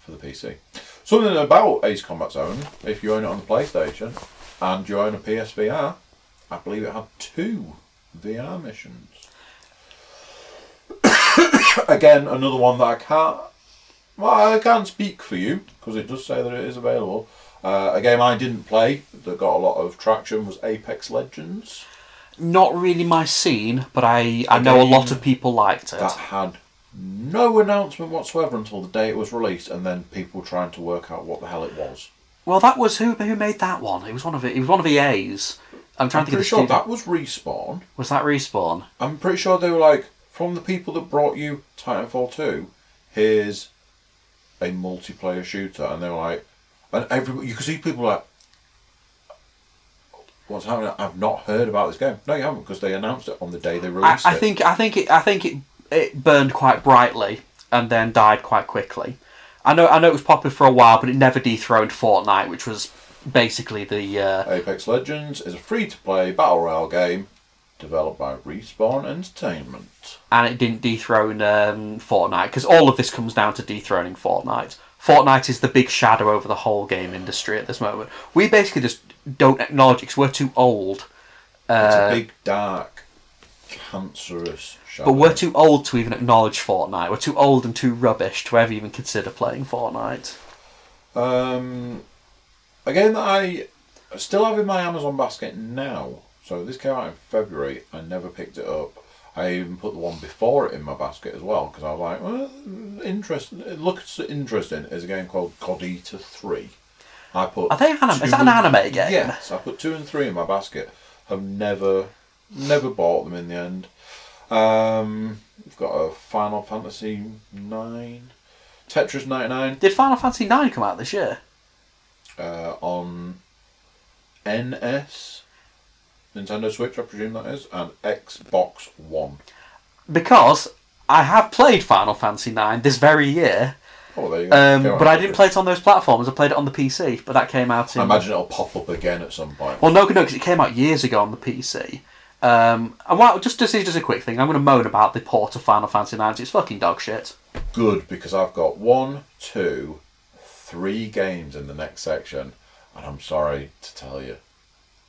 for the PC. Something about Ace Combat Zone, if you own it on the PlayStation and you own a PSVR, I believe it had two VR missions. (coughs) Again, another one that I can't. Well, I can't speak for you because it does say that it is available. Uh, a game I didn't play that got a lot of traction was Apex Legends. Not really my scene, but I I know a lot of people liked it. That had no announcement whatsoever until the day it was released, and then people trying to work out what the hell it was. Well, that was who who made that one. It was one of it. It was one of EA's. I'm trying I'm to think pretty the sure that was Respawn. Was that respawn? I'm pretty sure they were like, from the people that brought you Titanfall 2, here's a multiplayer shooter. And they were like, and everybody, you could see people like, what's happening? I've not heard about this game. No, you haven't, because they announced it on the day they I, released I it. think I think it I think it it burned quite brightly and then died quite quickly. I know I know it was popular for a while, but it never dethroned Fortnite, which was basically the uh, Apex Legends is a free to play battle royale game developed by Respawn Entertainment. and it didn't dethrone um, Fortnite because all of this comes down to dethroning Fortnite. Fortnite is the big shadow over the whole game industry at this moment. We basically just don't acknowledge it because we're too old. It's Uh, a big, dark, cancerous shadow. But we're too old to even acknowledge Fortnite. We're too old and too rubbish to ever even consider playing Fortnite. Um, a game that I still have in my Amazon basket now. So this came out in February. I never picked it up. I even put the one before it in my basket as well because I was like, well, interesting. It looks interesting. Is a game called God Eater Three. I put. Are they anim- is that an anime game? Yes, I put two and three in my basket. Have never, never bought them in the end. Um, we've got a Final Fantasy Nine, Tetris ninety nine Did Final Fantasy IX come out this year? uh, on NS, Nintendo Switch, I presume that is, and Xbox One. Because I have played Final Fantasy IX this very year, Oh, there you go. um, Came out but I didn't play it on those platforms. I played it on the PC, but that came out in. I imagine it'll pop up again at some point. Well, no, no, because it came out years ago on the PC. Um, and well, just this is just a quick thing. I'm going to moan about the port of Final Fantasy IX. It's fucking dog shit. Good, because I've got one, two, three games in the next section, and I'm sorry to tell you,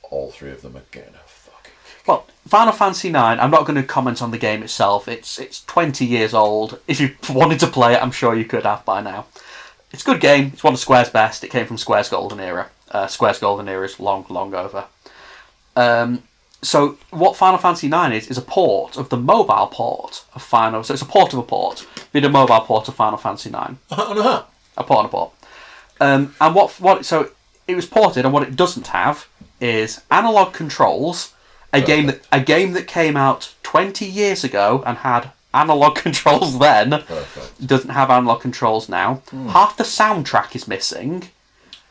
all three of them are getting a fucking. Well, Final Fantasy IX. I'm not going to comment on the game itself. It's it's 20 years old. If you (laughs) wanted to play it, I'm sure you could have by now. It's a good game. It's one of Square's best. It came from Square's golden era. Uh, Square's golden era is long, long over. Um, so what Final Fantasy IX is is a port of the mobile port of Final. So it's a port of a port. Be the mobile port of Final Fantasy IX. Uh-huh. a port and a port. Um, and what what so it was ported, and what it doesn't have is analog controls. A game that a game that came out twenty years ago and had analog (laughs) controls then Perfect. doesn't have analog controls now. Half the soundtrack is missing.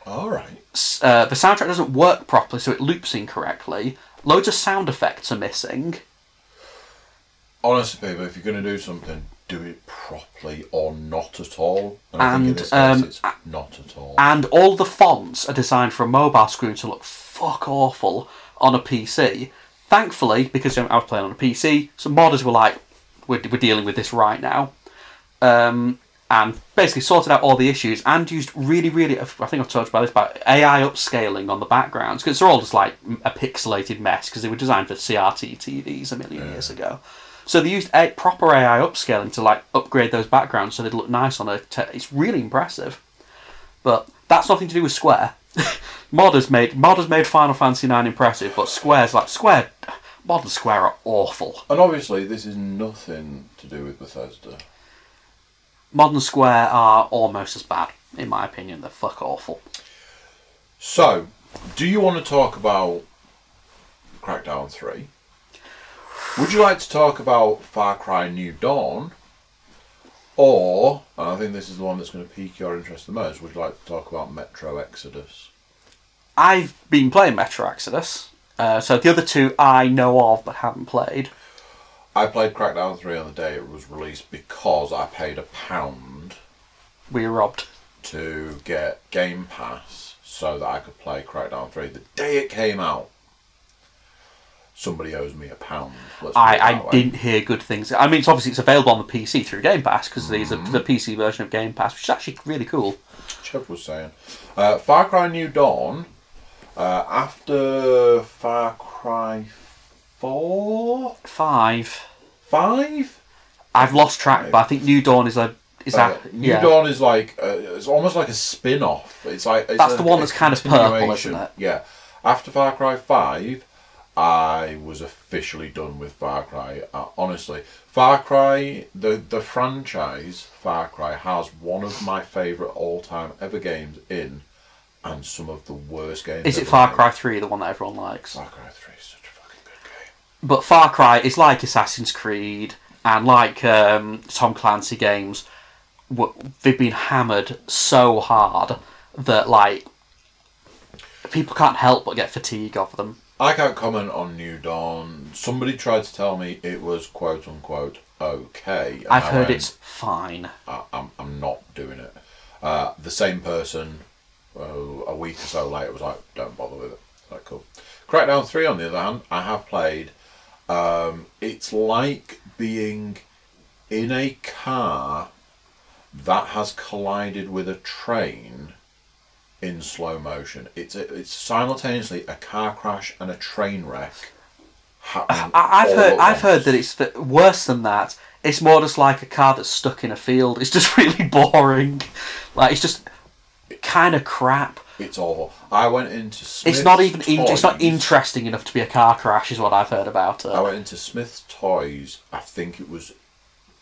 All right. Uh, the soundtrack doesn't work properly, so it loops incorrectly. Loads of sound effects are missing. Honestly, people, if you're going to do something, do it properly or not at all. And, I think in And, case, um, it's not at all. and all the fonts are designed for a mobile screen to look fuck awful on a PC. Thankfully, because I was playing on a PC, some modders were like, "We're, we're dealing with this right now," um, and basically sorted out all the issues and used really, really. I think I've talked about this about AI upscaling on the backgrounds because they're all just like a pixelated mess because they were designed for CRT TVs a million years ago. So they used a, proper AI upscaling to like upgrade those backgrounds so they'd look nice on a. Te- it's really impressive. But that's nothing to do with Square. (laughs) modders made modders made Final Fantasy IX impressive, but Square's like Square. Modern Square are awful. and obviously, this is nothing to do with Bethesda. Modern Square are almost as bad, in my opinion. They're fuck awful. So, do you want to talk about Crackdown 3? Would you like to talk about Far Cry New Dawn? Or, and I think this is the one that's going to pique your interest the most, would you like to talk about Metro Exodus? I've been playing Metro Exodus. Uh, so the other two I know of but haven't played. I played Crackdown 3 on the day it was released because I paid a pound We were robbed. to get Game Pass so that I could play Crackdown 3 the day it came out. Somebody owes me a pound. let's put it I, I didn't hear good things. I mean, it's obviously it's available on the PC through Game Pass because there's a, Mm-hmm. the PC version of Game Pass, which is actually really cool. Chev was saying. Uh, Far Cry New Dawn, uh, after Far Cry 4? Five. 5? I've lost track, but I think New Dawn is a is Uh, that New yeah. Dawn is like uh, it's almost like a spin-off. It's like it's That's a- the one a that's kind of purple, continuation. isn't it? Yeah. After Far Cry Five, I was officially done with Far Cry. Uh, honestly, Far Cry, the the franchise Far Cry has one of my favorite all-time ever games in, and some of the worst games. Is it ever Far made. Cry Three, the one that everyone likes? Far Cry Three is such a fucking good game. But Far Cry is like Assassin's Creed and like um, Tom Clancy games. They've been hammered so hard that like people can't help but get fatigue of them. I can't comment on New Dawn. Somebody tried to tell me it was quote unquote okay. I've I heard went, it's fine. I, I'm, I'm not doing it. Uh, the same person uh, a week or so later was like, don't bother with it. Like, cool. Crackdown 3, on the other hand, I have played. Um, it's like being in a car that has collided with a train in slow motion. It's a, it's simultaneously a car crash and a train wreck. I, I've all heard I've heard that it's worse than that. It's more just like a car that's stuck in a field. It's just (laughs) really boring. Like it's just kind of crap. It's awful. I went into Smyths It's not even in, it's not Toys. interesting enough to be a car crash, is what I've heard about it. I went into Smyths Toys. I think it was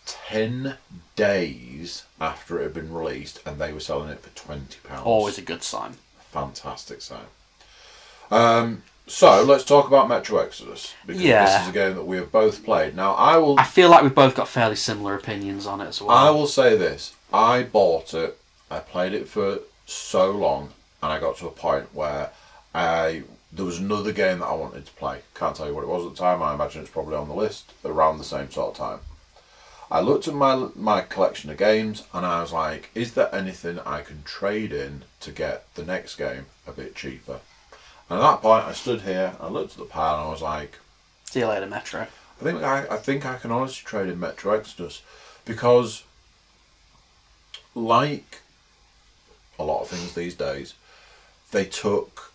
ten days after it had been released, and they were selling it for twenty pounds. Always a good sign. fantastic sign. Um, so let's talk about Metro Exodus because Yeah. this is a game that we have both played. Now I will I feel like we've both got fairly similar opinions on it as well. I will say this: I bought it. I played it for so long, and I got to a point where I there was another game that I wanted to play. Can't tell you what it was at the time. I imagine it's probably on the list around the same sort of time. I looked at my my collection of games, and I was like, "Is there anything I can trade in to get the next game a bit cheaper?" And at that point, I stood here, I looked at the pile, and I was like, See you later, Metro. I think I, I think I can honestly trade in Metro Exodus because, like a lot of things these days, they took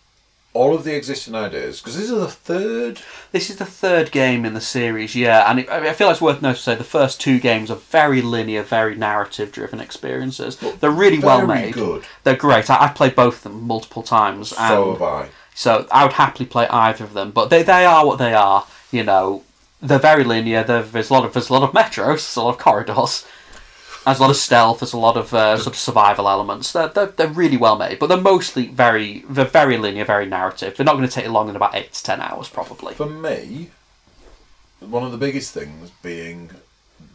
all of the existing ideas because this is the third. This is the third game in the series, yeah, and it, I I feel like it's worth noting to say the first two games are very linear, very narrative-driven experiences. They're really well made. good. They're great. I, I've played both of them multiple times, and So have I. So I would happily play either of them, but they, they are what they are. You know, they're very linear. They're, there's a lot of there's a lot of metros, there's a lot of corridors, there's a lot of stealth. There's a lot of uh, sort of survival elements. They're, they're they're really well made, but they're mostly very they're very linear, very narrative. They're not going to take you longer than about eight to ten hours, probably. For me, one of the biggest things being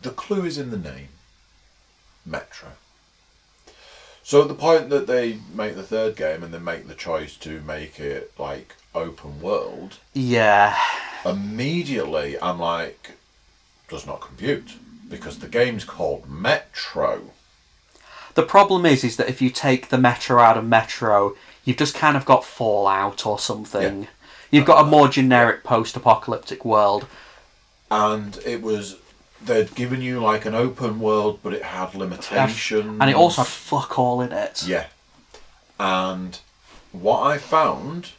the clue is in the name Metro. So at the point that they make the third game and they make the choice to make it like open world, Yeah, immediately I'm like, does not compute because the game's called Metro. the problem is is that if you take the metro out of metro, you've just kind of got Fallout or something. Yeah. You've got a more generic post-apocalyptic world. And it was they'd given you like an open world, but it had limitations, And it also had fuck all in it. Yeah. And what I found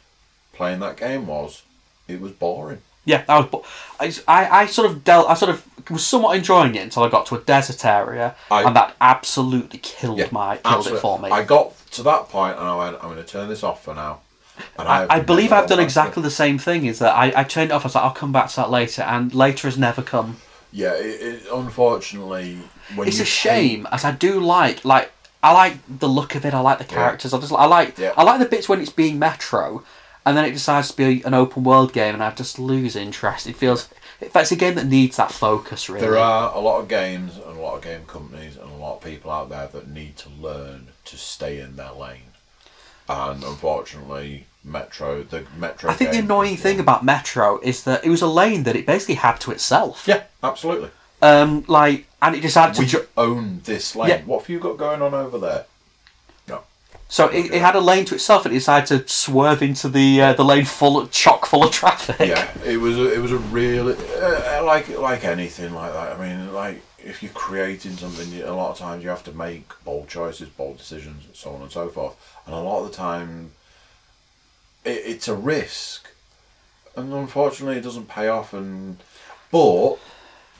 playing that game was it was boring. Yeah, that was. bo- I, I, I sort of dealt. I sort of was somewhat enjoying it until I got to a desert area, I- and that absolutely killed Yeah, my killed it for me. I got to that point and I went, I'm going to turn this off for now. And I, have I believe I've done gone back to exactly the same thing. Is that I, I turned it off. I was like, I'll come back to that later, and later has never come. Yeah, it, it, unfortunately, when It's a shame, as I do like like I like the look of it. I like the characters. I just I like Yeah. I like the bits when it's being Metro, and then it decides to be an open world game, and I just lose interest. It feels it's a game that needs that focus. Really, There are a lot of games and a lot of game companies and a lot of people out there that need to learn to stay in their lane. and unfortunately, Metro the Metro. I think the annoying thing one- about Metro is that it was a lane that it basically had to itself. yeah, absolutely. Um, like, and it decided to. We Ju- own this lane. Yeah. What have you got going on over there? So it, it had a lane to itself, and it decided to swerve into the uh, the lane full of chock full of traffic. Yeah, it was a, it was a real uh, like like anything like that. I mean, like if you're creating something, a lot of times you have to make bold choices, bold decisions, and so on and so forth. And a lot of the time, it, it's a risk, and unfortunately, it doesn't pay off. And but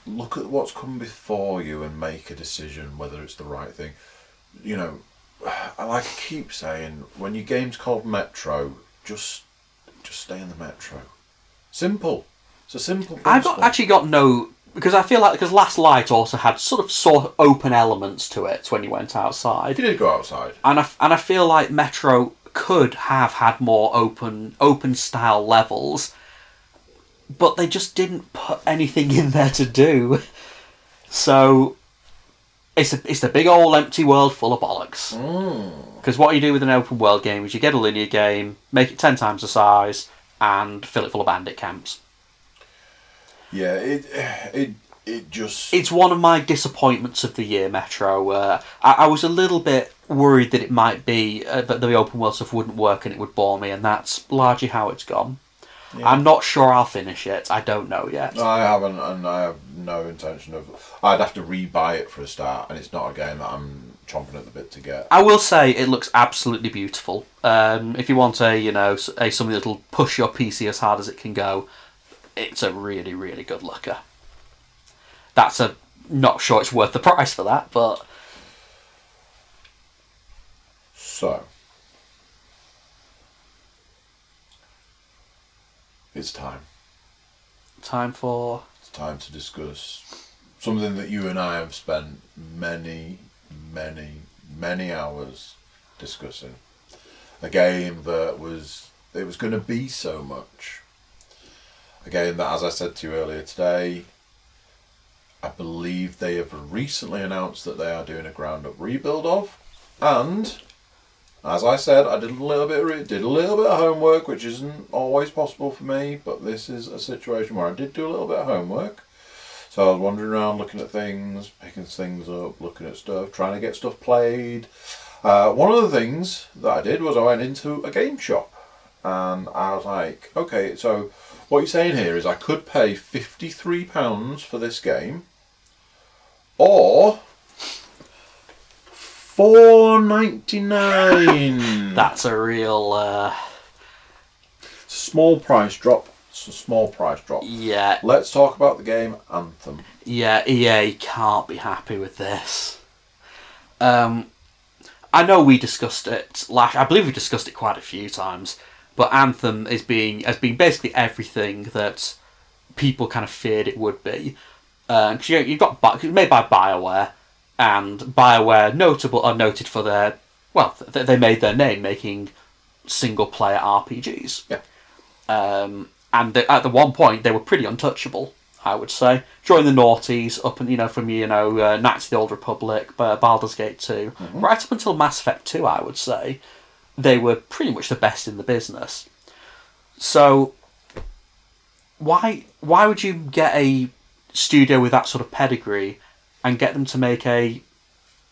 look at what's come before you and make a decision whether it's the right thing. You know, I like I keep saying when your game's called Metro, just just stay in the Metro. Simple. It's a simple. I've got, actually got no because I feel like because Last Light also had sort of sort of open elements to it when you went outside, You did go outside. and I and I feel like Metro could have had more open open style levels, but they just didn't put anything in there to do. So it's a it's a big old empty world full of bollocks. Because what you do with an open world game is you get a linear game, make it ten times the size, and fill it full of bandit camps. Yeah, it it it just it's one of my disappointments of the year, Metro. Uh, I, I was a little bit worried that it might be uh, that the open world stuff wouldn't work and it would bore me, and that's largely how it's gone. I'm not sure I'll finish it. I don't know yet. No, I haven't, and I have no intention of. I'd have to re-buy it for a start, and it's not a game that I'm chomping at the bit to get. I will say it looks absolutely beautiful. Um, if you want a you know a something that'll push your PC as hard as it can go, it's a really really good looker. That's a not sure it's worth the price for that, but So it's time. time for It's time to discuss something that you and I have spent many, many, many hours discussing. A game that was it was going to be so much. A game that, as I said to you earlier today, I believe they have recently announced that they are doing a ground up rebuild of, and as I said, I did a little bit re- did a little bit of homework, which isn't always possible for me, but this is a situation where I did do a little bit of homework. So I was wandering around, looking at things, picking things up, looking at stuff, trying to get stuff played. Uh, one of the things that I did was I went into a game shop, and I was like, okay, so what you're saying here is I could pay fifty three pounds for this game, or four ninety nine. (laughs) that's a real uh, small price drop. It's a small price drop. yeah Let's talk about the game Anthem. Yeah, EA can't be happy with this. Um, I know we discussed it last. I believe we discussed it quite a few times. But Anthem is being has been basically everything that people kind of feared it would be. Because you you've got it's made by Bioware, and Bioware notable are noted for their well, th- they made their name making single player RPGs. Yeah. Um, and they, at the one point they were pretty untouchable. I would say during the noughties, up and you know from you know uh, Knights of the Old Republic, uh, Baldur's Gate 2 right up until Mass Effect two, I would say they were pretty much the best in the business. So why why would you get a studio with that sort of pedigree and get them to make a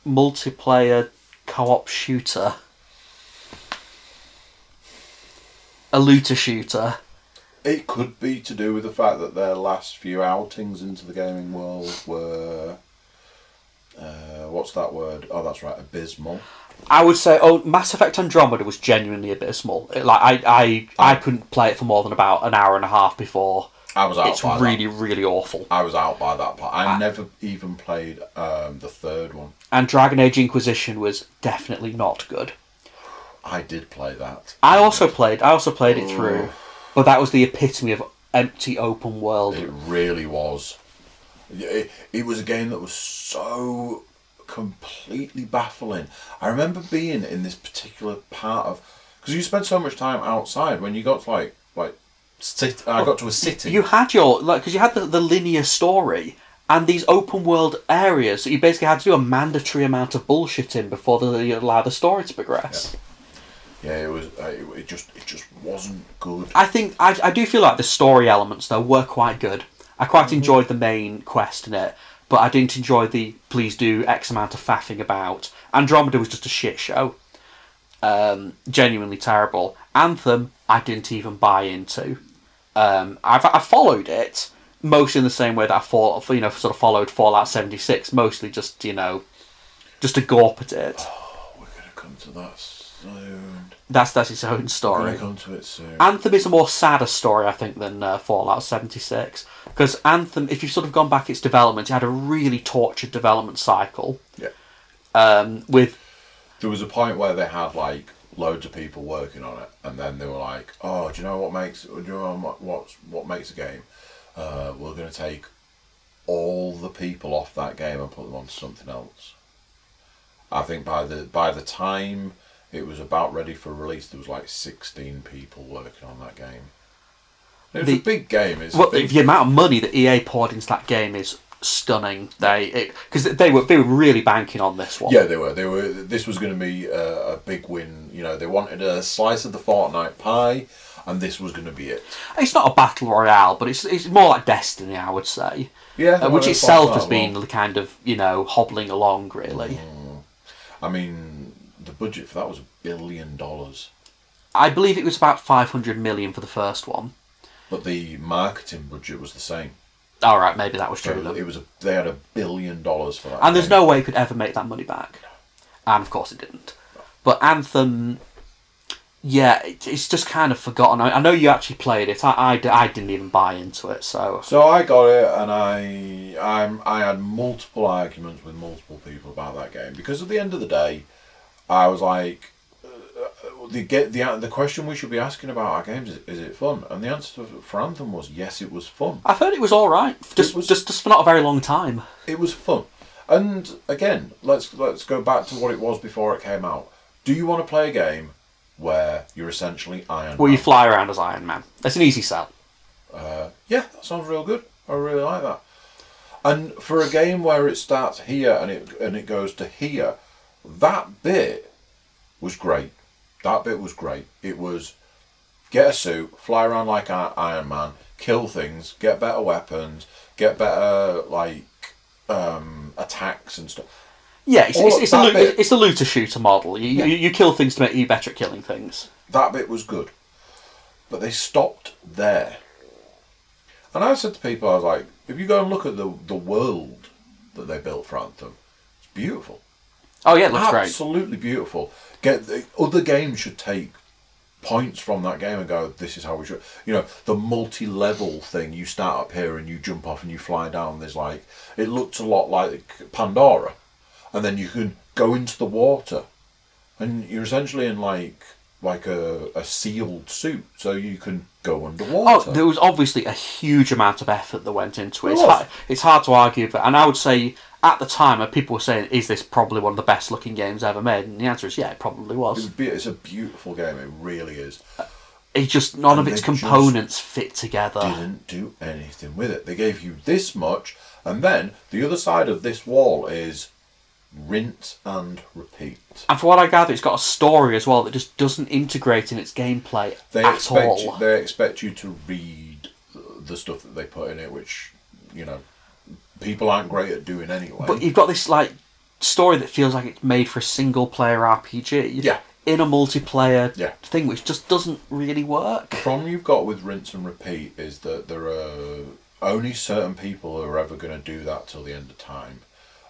multiplayer co-op shooter? A looter shooter. It could be to do with the fact that their last few outings into the gaming world were. Uh, what's that word? Oh, that's right, abysmal. I would say, oh, Mass Effect Andromeda was genuinely abysmal. It, like I, I, I couldn't play it for more than about an hour and a half before. I was out It's by really, that. really awful. I was out by that part. I never even played um, the third one. And Dragon Age Inquisition was definitely not good. I did play that. I also played. I also played it through, but that was the epitome of empty open world. It really was. It, it was a game that was so completely baffling. I remember being in this particular part of because you spend so much time outside when you got to like sit. I got to a city. You had your like because you had the, the linear story and these open world areas that you basically had to do a mandatory amount of bullshit in before they allowed the story to progress. yeah, it was. Uh, it, it just it just wasn't good. I think I, I do feel like the story elements though were quite good. I quite enjoyed the main quest in it, but I didn't enjoy the please do X amount of faffing about. Andromeda was just a shit show. Um, genuinely terrible. Anthem, I didn't even buy into. Um, I've I followed it mostly in the same way that I fought, you know, sort of followed Fallout seventy six, mostly just you know, just to gawp at it. We're gonna come to that soon. That's that's its own We're gonna story. come to it soon. Anthem is a more sadder story, I think, than uh, Fallout 76. Because Anthem, if you've sort of gone back its development, it had a really tortured development cycle. yeah. Um, with There was a point where they had like loads of people working on it, and then they were like, "Oh, do you know what makes? Do you know what what, what makes a game? Uh, we're going to take all the people off that game and put them onto something else." I think by the by the time it was about ready for release, there was like sixteen people working on that game. It was The- a big game. It's well, big, the amount of money that EA poured into that game is stunning. They because they were they were really banking on this one. Yeah, they were. They were. This was going to be a, a big win. You know, they wanted a slice of the Fortnite pie, and this was going to be it. It's not a battle royale, but it's it's more like Destiny, I would say. Yeah, Uh, which itself has been will. kind of you know hobbling along really. I mean, the budget for that was a billion dollars, I believe it was about five hundred million for the first one. but the marketing budget was the same. All right, maybe that was true. So it was a, they had a billion dollars for that. And there's game. no way it could ever make that money back. And of course it didn't. But Anthem, yeah, it, it's just kind of forgotten. I, I know you actually played it. I, I didn't even buy into it. So So I got it, and I I'm, I had multiple arguments with multiple people about that game because at the end of the day, I was like, the get the the question we should be asking about our games is, is it fun? And the answer for Anthem was yes, it was fun. I've heard it was all right. Just, was- just, just for not a very long time. It was fun. And again, let's let's go back to what it was before it came out. Do you want to play a game where you're essentially Iron Where Man? you fly around as Iron Man. That's an easy sell. Uh, yeah, that sounds real good. I really like that. And for a game where it starts here and it and it goes to here, that bit was great. That bit was great. It was get a suit, fly around like Iron Man, kill things, get better weapons, get better like um, attacks and stuff. Yeah, it's, All it's, it's, a, loo- bit- it's a looter shooter model. You, Yeah. you, you kill things to make you better at killing things. That bit was good. But they stopped there. And I said to people, I was like, if you go and look at the the world that they built for Anthem, it's beautiful. Oh yeah, it looks great. Absolutely beautiful. Get the, other games should take points from that game and go, this is how we should. You know, the multi-level thing. You start up here and you jump off and you fly down. There's like it looked a lot like Pandora, and then you can go into the water, and you're essentially in like like a, a sealed suit, so you can go underwater. Oh, there was obviously a huge amount of effort that went into it. It's hard, it's hard to argue, but and I would say at the time, people were saying, "Is this probably one of the best looking games ever made?" And the answer is, yeah, it probably was. be, it's a beautiful game. It really is. It just none And of its components fit together. didn't do anything with it. They gave you this much, and then the other side of this wall is rinse and repeat. And for what I gather, it's got a story as well that just doesn't integrate in its gameplay They at expect all. you, they expect you to read the stuff that they put in it, which you know people aren't great at doing anyway. But you've got this like story that feels like it's made for a single player RPG. Yeah. In a multiplayer Yeah. thing, which just doesn't really work. the problem you've got with rinse and repeat is that there are only certain people who are ever going to do that till the end of time,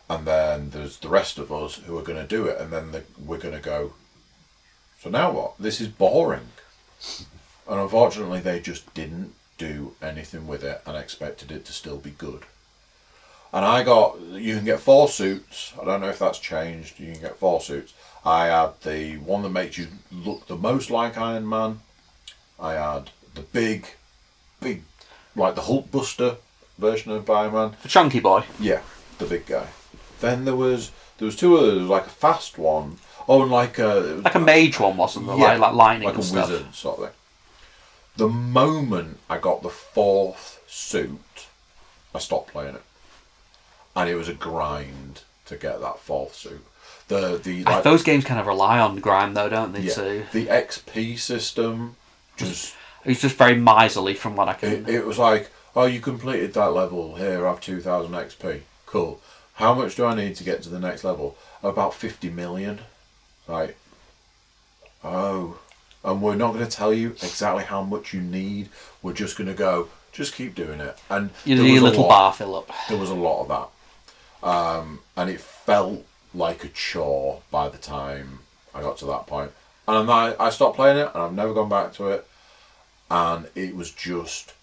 and then there's the rest of us who are going to do it, and then the, we're going to go. So now what? This is boring, and unfortunately, they just didn't do anything with it and expected it to still be good. And I got you can get four suits. I don't know if that's changed. You can get four suits. I had the one that makes you look the most like Iron Man. I had the big, big, like the Hulkbuster version of Iron Man. The Chunky Boy. Yeah, the big guy. Then there was there was two others, like a fast one. Oh, and like a Like a mage one, wasn't there? yeah, Like, like lightning like a stuff. wizard sort of thing. The moment I got the fourth suit, I stopped playing it, and it was a grind to get that fourth suit. The the like, Those games kind of rely on grind, though, don't they? yeah, Too. the XP system just It's just very miserly, from what I can. it, it was like oh you completed that level here I have 2000 XP cool how much do I need to get to the next level about 50 million right oh and we're not going to tell you exactly how much you need we're just going to go just keep doing it and you need a little bar fill up. there was a lot of that um, and it felt like a chore by the time I got to that point and I, I stopped playing it and I've never gone back to it and it was just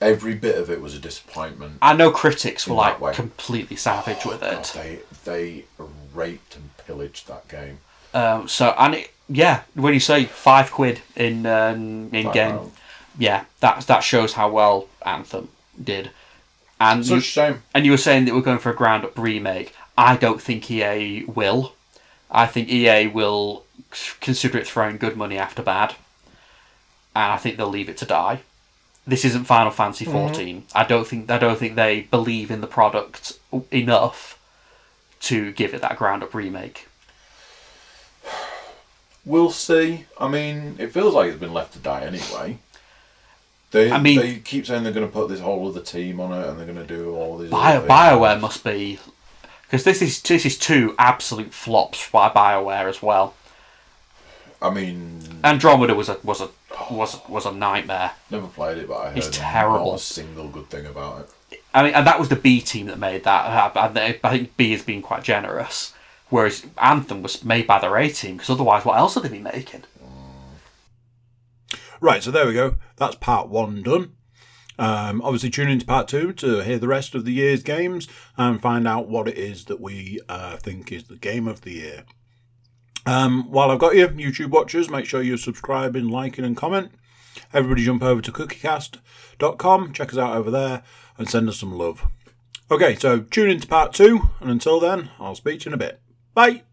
every bit of it was a disappointment I know critics were like way. completely savage with God, it. they they raped and pillaged that game Um, so and it, yeah, when you say five quid in um, in game, yeah, that that shows how well Anthem did. And such you, shame and you were saying that we're going for a ground up remake. I don't think EA will. I think EA will consider it throwing good money after bad, and I think they'll leave it to die. This isn't Final Fantasy Mm-hmm. 14. I don't think I don't think they believe in the product enough to give it that ground up remake. we'll see I mean it feels like it's been left to die anyway they, I mean- they keep saying they're going to put this whole other team on it and they're going to do all these Bio. Bioware must be because this is this is two absolute flops by Bioware as well. I mean Andromeda was a was a was was a nightmare. Never played it, but I heard It's terrible. not a single good thing about it. I mean, and that was the B team that made that. I, I I think B has been quite generous, whereas Anthem was made by their A team. Because otherwise, what else would they be making? Right, so there we go. That's part one done. Um, obviously, tune into part two to hear the rest of the year's games and find out what it is that we uh, think is the game of the year. Um, while I've got you, YouTube watchers, make sure you're subscribing, liking, and comment. Everybody jump over to cookiecast.com, check us out over there, and send us some love. Okay, so tune into part two, and until then, I'll speak to you in a bit. Bye!